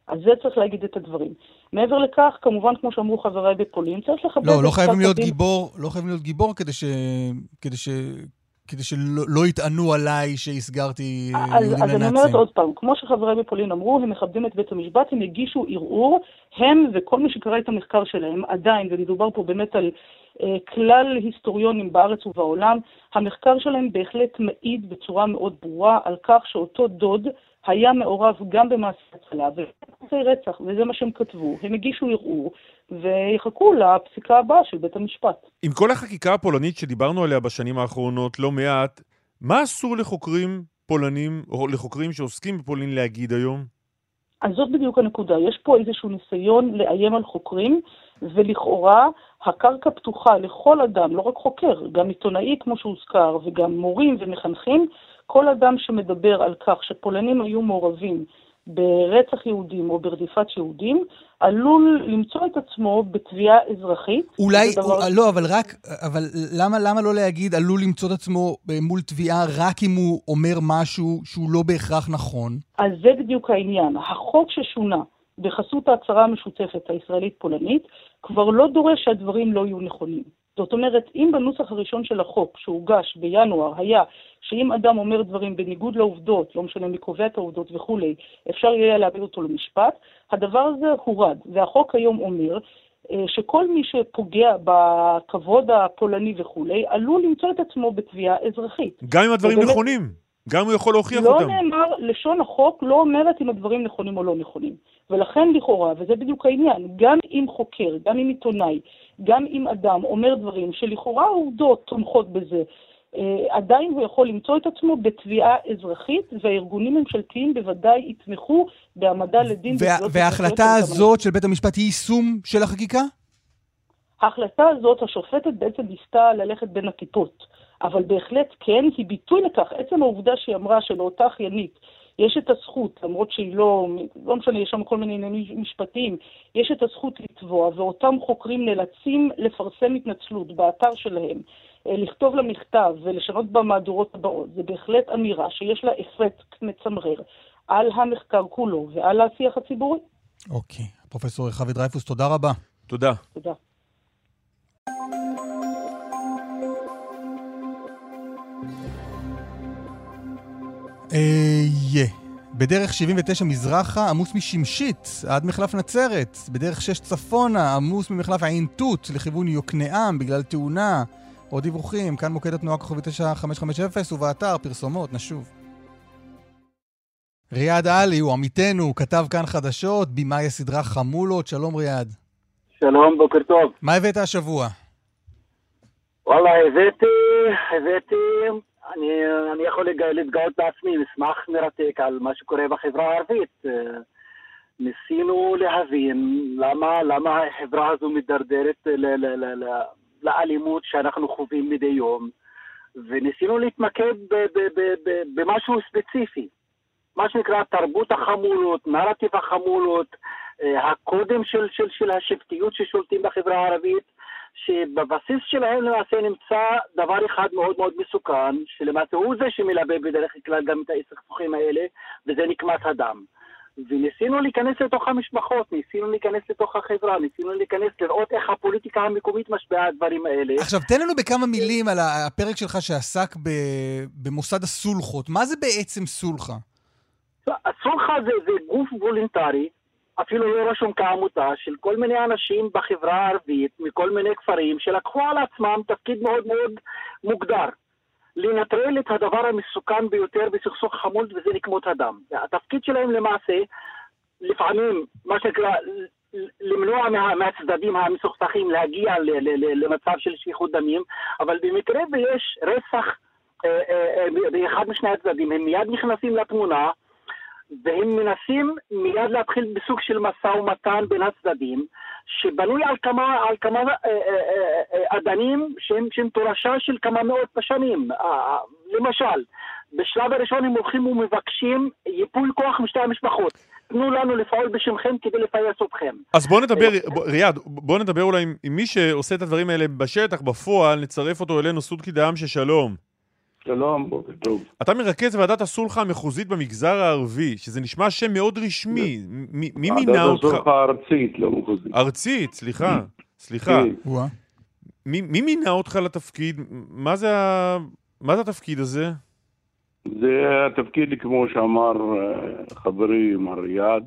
אז זה צריך להגיד את הדברים. מעבר לכך, כמובן, כמו שאמרו חבריי בפולין, צריך לכבד לא, לא חייבים להיות גיבור, לא חייבים להיות גיבור כדי ש... כדי ש... כדי שלא לא יטענו עליי שהסגרתי אז, יהודים לנאצים. אז אני אומרת עוד פעם, כמו שחבריי בפולין אמרו, הם מכבדים את בית המשפט, הם הגישו ערעור, הם וכל מי שקרא את המחקר שלהם, עדיין, ומדובר פה באמת על כלל היסטוריונים בארץ ובעולם, המחקר שלהם בהחלט מעיד בצורה מאוד ברורה על כך שאותו דוד היה מעורב גם במעשי הצלה ובמעשי רצח, וזה מה שהם כתבו. הם הגישו ערעור ויחכו לפסיקה הבאה של בית המשפט. עם כל החקיקה הפולנית שדיברנו עליה בשנים האחרונות לא מעט, מה אסור לחוקרים פולנים, או לחוקרים שעוסקים בפולין להגיד היום? אז זאת בדיוק הנקודה. יש פה איזשהו ניסיון לאיים על חוקרים, ולכאורה הקרקע פתוחה לכל אדם, לא רק חוקר, גם עיתונאי כמו שהוזכר, וגם מורים ומחנכים, כל אדם שמדבר על כך שפולנים היו מעורבים ברצח יהודים או ברדיפת יהודים, עלול למצוא את עצמו בתביעה אזרחית. אולי, דבר... לא, אבל רק, אבל למה, למה לא להגיד עלול למצוא את עצמו מול תביעה רק אם הוא אומר משהו שהוא לא בהכרח נכון? אז זה בדיוק העניין. החוק ששונה בחסות ההצהרה המשותפת הישראלית-פולנית כבר לא דורש שהדברים לא יהיו נכונים. זאת אומרת, אם בנוסח הראשון של החוק שהוגש בינואר היה שאם אדם אומר דברים בניגוד לעובדות, לא משנה מי קובע את העובדות וכולי, אפשר יהיה להעמיד אותו למשפט, הדבר הזה הורד. והחוק היום אומר אה, שכל מי שפוגע בכבוד הפולני וכולי, עלול למצוא את עצמו בתביעה אזרחית. גם אם הדברים ובאמת, נכונים, גם הוא יכול להוכיח לא אותם. לא נאמר, לשון החוק לא אומרת אם הדברים נכונים או לא נכונים. ולכן לכאורה, וזה בדיוק העניין, גם אם חוקר, גם אם עיתונאי, גם אם אדם אומר דברים שלכאורה העובדות תומכות בזה, אה, עדיין הוא יכול למצוא את עצמו בתביעה אזרחית, והארגונים הממשלתיים בוודאי יתמכו בהעמדה לדין. וה, וההחלטה הזאת של בית המשפט היא יישום של החקיקה? ההחלטה הזאת, השופטת בעצם ניסתה ללכת בין הכיפות, אבל בהחלט כן, היא ביטוי לכך. עצם העובדה שהיא אמרה שלאותה אחיינית יש את הזכות, למרות שהיא לא, לא משנה, יש שם כל מיני עניינים משפטיים, יש את הזכות לתבוע, ואותם חוקרים נאלצים לפרסם התנצלות באתר שלהם, אה, לכתוב לה מכתב ולשנות במהדורות הבאות, זה בהחלט אמירה שיש לה אפקט מצמרר על המחקר כולו ועל השיח הציבורי. אוקיי. פרופסור רחבי דרייפוס, תודה רבה. תודה. תודה. אה, בדרך 79 מזרחה עמוס משמשית עד מחלף נצרת. בדרך 6 צפונה עמוס ממחלף עין תות לכיוון יוקנעם בגלל תאונה. עוד דיווחים, כאן מוקד התנועה כוכבי 9550 ובאתר פרסומות, נשוב. ריאד עלי הוא עמיתנו, כתב כאן חדשות, במאי הסדרה חמולות, שלום ריאד. שלום, בוקר טוב. מה הבאת השבוע? וואלה, הבאתי, הבאתי אני, אני יכול להתגאות בעצמי, מסמך מרתק על מה שקורה בחברה הערבית. אה, ניסינו להבין למה, למה החברה הזו מידרדרת לאלימות שאנחנו חווים מדי יום, וניסינו להתמקד במשהו ספציפי, מה שנקרא תרבות החמולות, נרטיב החמולות, אה, הקודם של, של, של השבטיות ששולטים בחברה הערבית, שבבסיס שלהם למעשה נמצא דבר אחד מאוד מאוד מסוכן, שלמעשה הוא זה שמלבה בדרך כלל גם את הסכסוכים האלה, וזה נקמת הדם. וניסינו להיכנס לתוך המשפחות, ניסינו להיכנס לתוך החברה, ניסינו להיכנס לראות איך הפוליטיקה המקומית משפיעה על הדברים האלה. עכשיו, תן לנו בכמה מילים על הפרק שלך שעסק ב... במוסד הסולחות. מה זה בעצם סולחה? הסולחה זה, זה גוף וולונטרי אפילו לא רשום כעמותה, של כל מיני אנשים בחברה הערבית, מכל מיני כפרים, שלקחו על עצמם תפקיד מאוד מאוד מוגדר. לנטרל את הדבר המסוכן ביותר בסכסוך חמולות, וזה נקמות הדם. התפקיד שלהם למעשה, לפעמים, מה שנקרא, למנוע מה, מהצדדים המסוכסכים להגיע ל, ל, ל, למצב של שפיכות דמים, אבל במקרה ויש רצח אה, אה, אה, באחד משני הצדדים, הם מיד נכנסים לתמונה, והם מנסים מיד להתחיל בסוג של משא ומתן בין הצדדים, שבנוי על כמה, על כמה אה, אה, אה, אדנים שהם, שהם תורשה של כמה מאות בשנים. למשל, בשלב הראשון הם הולכים ומבקשים ייפוי כוח משתי המשפחות. תנו לנו לפעול בשמכם כדי לפייס אתכם. אז בוא נדבר, בוא, ריאד, בוא נדבר אולי עם, עם מי שעושה את הדברים האלה בשטח, בפועל, נצרף אותו אלינו, סודקי דעם ששלום. שלום, בוקר טוב. אתה מרכז ועדת הסולחה המחוזית במגזר הערבי, שזה נשמע שם מאוד רשמי. מי מינה אותך? ועדת הסולחה הארצית, לא מחוזית. ארצית, סליחה, סליחה. כן. מי מינה אותך לתפקיד? מה זה, ה... מה זה התפקיד הזה? זה התפקיד, כמו שאמר אה, חברי מר ריאד,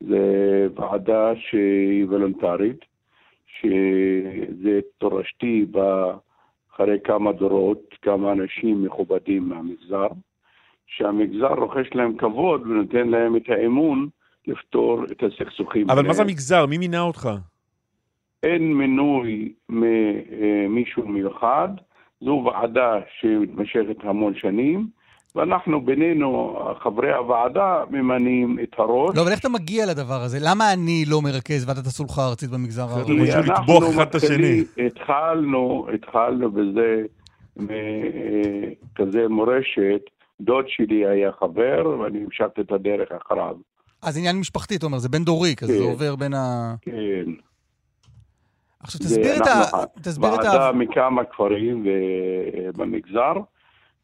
זה ועדה שהיא וולונטרית, שזה תורשתי אחרי כמה דורות, כמה אנשים מכובדים מהמגזר, שהמגזר רוכש להם כבוד ונותן להם את האמון לפתור את הסכסוכים. אבל מה זה המגזר? מי מינה אותך? אין מינוי ממישהו מיוחד, זו ועדה שמתמשכת המון שנים, ואנחנו בינינו, חברי הוועדה, ממנים את הראש. לא, אבל איך אתה מגיע לדבר הזה? למה אני לא מרכז ועדת הסולחה הארצית במגזר הערבי? אנחנו מתחילים, התחלנו, התחלנו בזה, מכזה מורשת, דוד שלי היה חבר, ואני המשכתי את הדרך אחריו. אז עניין משפחתי, אתה אומר, זה בין דורי, כזה זה עובר בין ה... כן. עכשיו תסביר את ה... תסביר את ה... ועדה מכמה כפרים במגזר,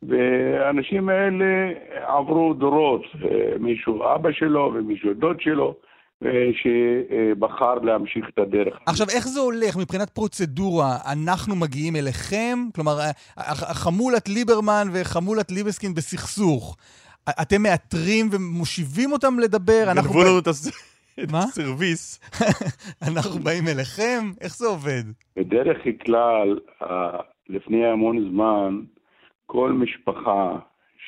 והאנשים האלה עברו דורות, מישהו אבא שלו ומישהו דוד שלו, שבחר להמשיך את הדרך. עכשיו, איך זה הולך מבחינת פרוצדורה? אנחנו מגיעים אליכם? כלומר, חמולת ליברמן וחמולת ליבסקין בסכסוך. אתם מאתרים ומושיבים אותם לדבר? גנבו לנו את הסרוויס. אנחנו באים אליכם? איך זה עובד? בדרך כלל, לפני המון זמן, כל משפחה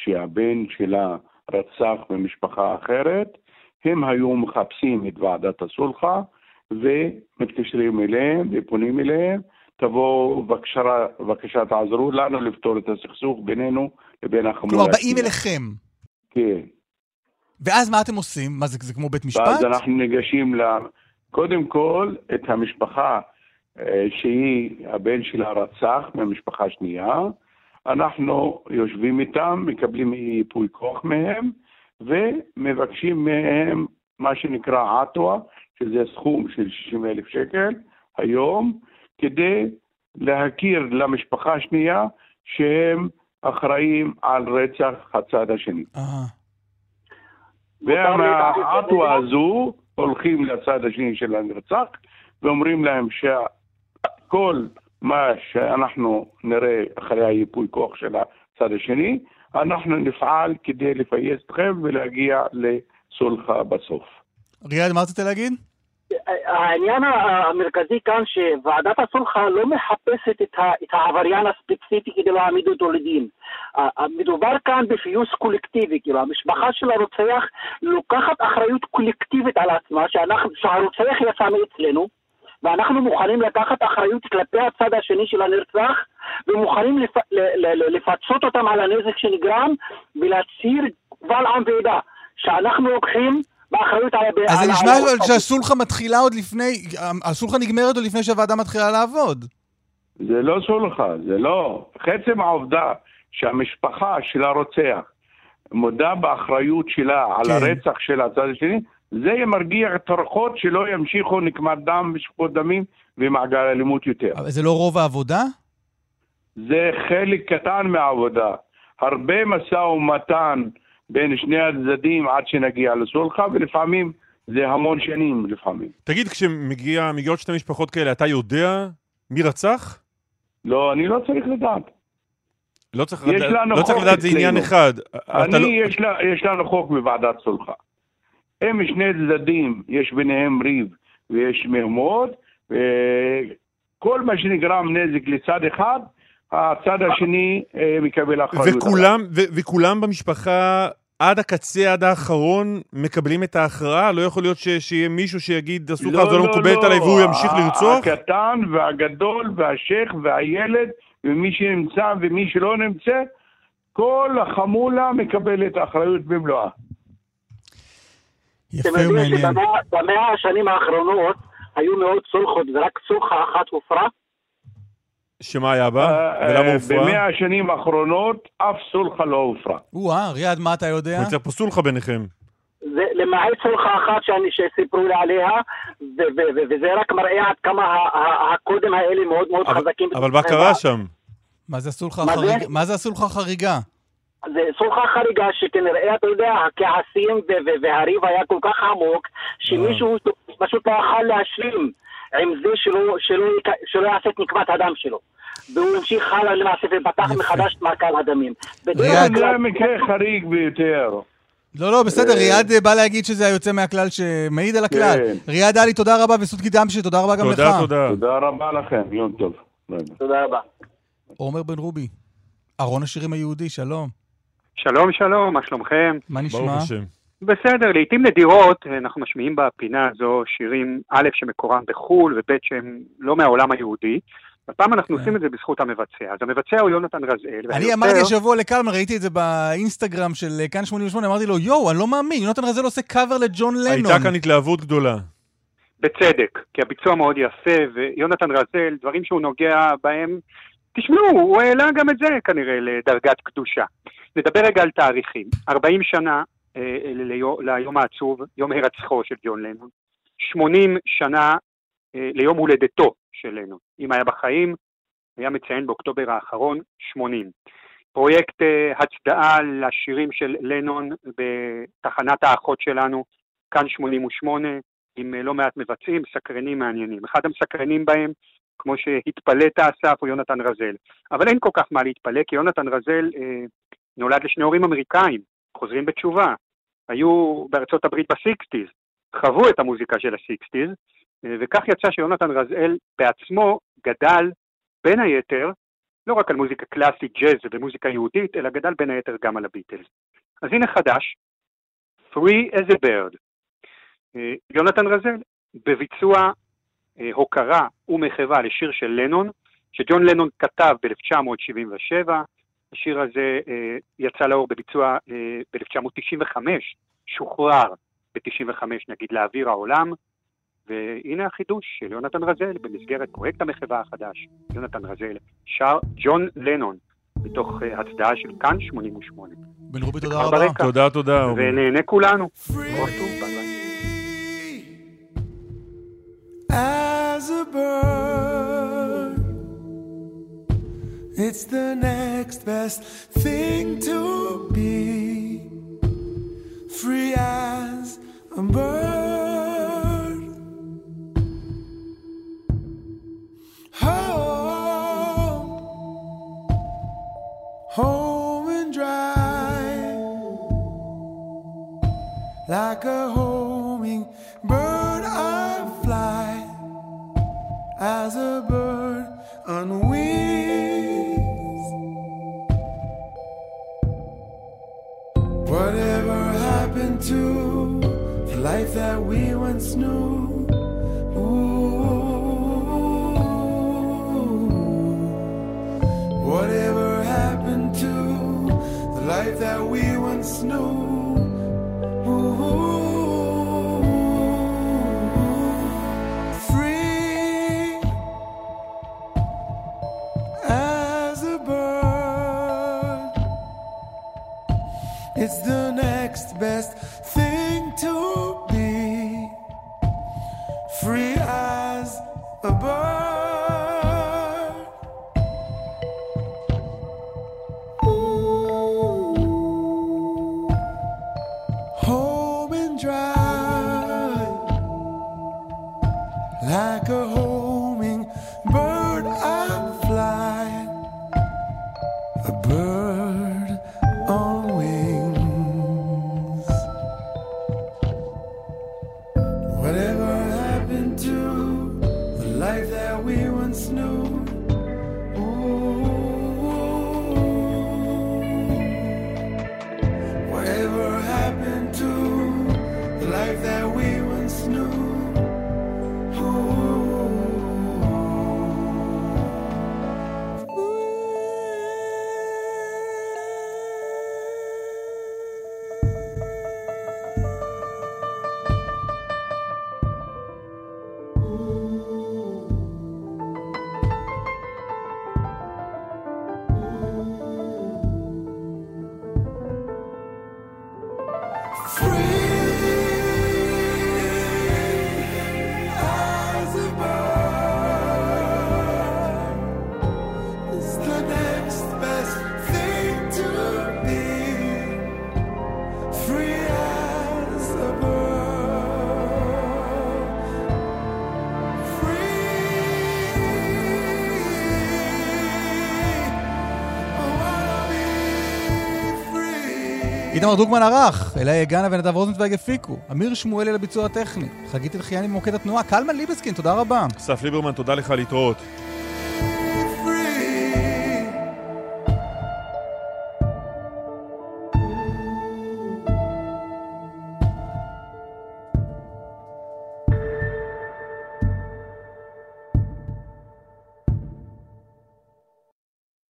שהבן שלה רצח במשפחה אחרת, הם היו מחפשים את ועדת הסולחה ומתקשרים אליהם ופונים אליהם, תבואו בבקשה, בבקשה תעזרו לנו לפתור את הסכסוך בינינו לבין החמולה. כלומר, באים אליכם. כן. ואז מה אתם עושים? מה זה, זה כמו בית משפט? ואז אנחנו ניגשים ל... קודם כל, את המשפחה אה, שהיא, הבן שלה רצח מהמשפחה שנייה, אנחנו יושבים איתם, מקבלים ייפוי כוח מהם, ומבקשים מהם מה שנקרא עטווה, שזה סכום של 60 אלף שקל היום, כדי להכיר למשפחה השנייה שהם אחראים על רצח הצד השני. ומהעטווה הזו הולכים לצד השני של הנרצח ואומרים להם שכל מה שאנחנו נראה אחרי היפוי כוח של הצד השני, אנחנו נפעל כדי לפייס אתכם ולהגיע לסולחה בסוף. ריאד, מה רצית להגיד? העניין המרכזי כאן שוועדת הסולחה לא מחפשת את, ה, את העבריין הספציפי כדי להעמיד אותו לדין. מדובר כאן בפיוס קולקטיבי, כאילו המשפחה של הרוצח לוקחת אחריות קולקטיבית על עצמה, שאנחנו, שהרוצח יצא מאצלנו, ואנחנו מוכנים לקחת אחריות כלפי הצד השני של הנרצח, ומוכנים לפ... לפצות אותם על הנזק שנגרם, ולהצהיר קבל עם ועדה, שאנחנו לוקחים באחריות על... אז זה נשמע שהסולחה מתחילה עוד לפני, הסולחה נגמרת עוד לפני שהוועדה מתחילה לעבוד. זה לא סולחה, זה לא. עצם העובדה שהמשפחה של הרוצח מודה באחריות שלה על כן. הרצח של הצד השני, זה מרגיע את הרוחות שלא ימשיכו נקמת דם ושפות דמים ומעגל אלימות יותר. אבל זה לא רוב העבודה? זה חלק קטן מהעבודה. הרבה משא ומתן בין שני הצדדים עד שנגיע לסולחה, ולפעמים זה המון שנים לפעמים. תגיד, כשמגיעות שתי משפחות כאלה, אתה יודע מי רצח? לא, אני לא צריך לדעת. לא צריך, לדעת, לא צריך לדעת, זה עניין אחד. אני, לא... יש, לה, יש לנו חוק בוועדת סולחה. הם שני צדדים, יש ביניהם ריב ויש מהומות, וכל מה שנגרם נזק לצד אחד, הצד השני אה, מקבל אחריות. וכולם, ו- וכולם במשפחה עד הקצה, עד האחרון, מקבלים את ההכרעה? לא יכול להיות ש- שיהיה מישהו שיגיד, הסוכה לא, הזו לא, לא מקובלת לא. עליי והוא ימשיך לרצוח? הקטן והגדול והשייח והילד ומי שנמצא ומי שלא נמצא, כל החמולה מקבלת אחריות במלואה. יפה ומעניין. במאה השנים האחרונות היו מאות סולחות ורק סולחה אחת הופרה? שמה היה בה? ולמה הופרה? במאה השנים האחרונות אף סולחה לא הופרה. או-אה, ריאד, מה אתה יודע? אני צריך פה סולחה ביניכם. זה למעט סולחה אחת שאני, שסיפרו לי עליה, וזה רק מראה עד כמה הקודם האלה מאוד מאוד חזקים. אבל מה קרה שם? מה זה הסולחה החריגה? זה סולחה חריגה שכנראה, אתה יודע, הכעסים והריב היה כל כך עמוק, שמישהו פשוט לא יכול להשלים עם זה שלא, שלא, שלא יעשה את נקבת הדם שלו. והוא המשיך הלאה למעשה ופתח מחדש את מעקל הדמים. זה המקרה חריג ביותר. לא, לא, בסדר, ריאד בא להגיד שזה היוצא מהכלל שמעיד על הכלל. כן. ריאד עלי, תודה רבה, וסודקי דמשי, תודה רבה גם לך. תודה, תודה. תודה רבה לכם, יום טוב. תודה רבה. עומר בן רובי, ארון השירים היהודי, שלום. שלום, שלום, מה שלומכם? מה נשמע? ברוך השם. בסדר, לעיתים נדירות אנחנו משמיעים בפינה הזו שירים, א', שמקורם בחו"ל, וב', שהם לא מהעולם היהודי. הפעם אנחנו כן. עושים את זה בזכות המבצע. אז המבצע הוא יונתן רזאל. אני אמרתי השבוע לקלמן, ראיתי את זה באינסטגרם של כאן 88, אמרתי לו, יואו, אני לא מאמין, יונתן רזאל עושה קאבר לג'ון לנון. הייתה כאן התלהבות גדולה. בצדק, כי הביצוע מאוד יפה, ויונתן רזאל, דברים שהוא נוגע בהם, תשמעו, הוא העלה גם את זה כנראה לדרגת קדושה. נדבר רגע על תאריכים. 40 שנה אה, ליום העצוב, יום הרצחו של ג'ון לנון. 80 שנה אה, ליום הולדתו של לנון. אם היה בחיים, היה מציין באוקטובר האחרון 80. פרויקט אה, הצדעה לשירים של לנון בתחנת האחות שלנו, כאן 88, עם לא מעט מבצעים מסקרנים, מעניינים. אחד המסקרנים בהם, כמו שהתפלאת אסף, הוא יונתן רזל. אבל אין כל כך מה להתפלא, כי יונתן רזל אה, נולד לשני הורים אמריקאים, חוזרים בתשובה. היו בארצות הברית ב sixties, חוו את המוזיקה של ה sixties, אה, וכך יצא שיונתן רזאל בעצמו גדל בין היתר לא רק על מוזיקה קלאסית, ג'אז ומוזיקה יהודית, אלא גדל בין היתר גם על הביטלס. אז הנה חדש, Free as a Bird. אה, יונתן רזל, בביצוע אה, הוקרה ומחווה לשיר של לנון, שג'ון לנון כתב ב-1977, השיר הזה יצא לאור בביצוע ב-1995, שוחרר ב-95 נגיד לאוויר העולם, והנה החידוש של יונתן רזל במסגרת פרויקט המחווה החדש. יונתן רזל שר ג'ון לנון מתוך uh, הצדעה של כאן 88. בן רובי, תודה רבה. ברקע. תודה, תודה. ונהנה כולנו. As a bird, it's the next best thing to be. Free as a bird. home home and dry like a homing bird I fly as a bird on wings into the life that we once knew. Ooh, whatever happened to the life that we once knew? Ooh. above. איתמר דרוקמן ערך, אלי יגנה ונדב רוזנצוויג הפיקו, אמיר שמואלי לביצוע הטכני, חגית אלחיאני ממוקד התנועה, קלמן ליבסקין, תודה רבה. אסף ליברמן, תודה לך להתראות.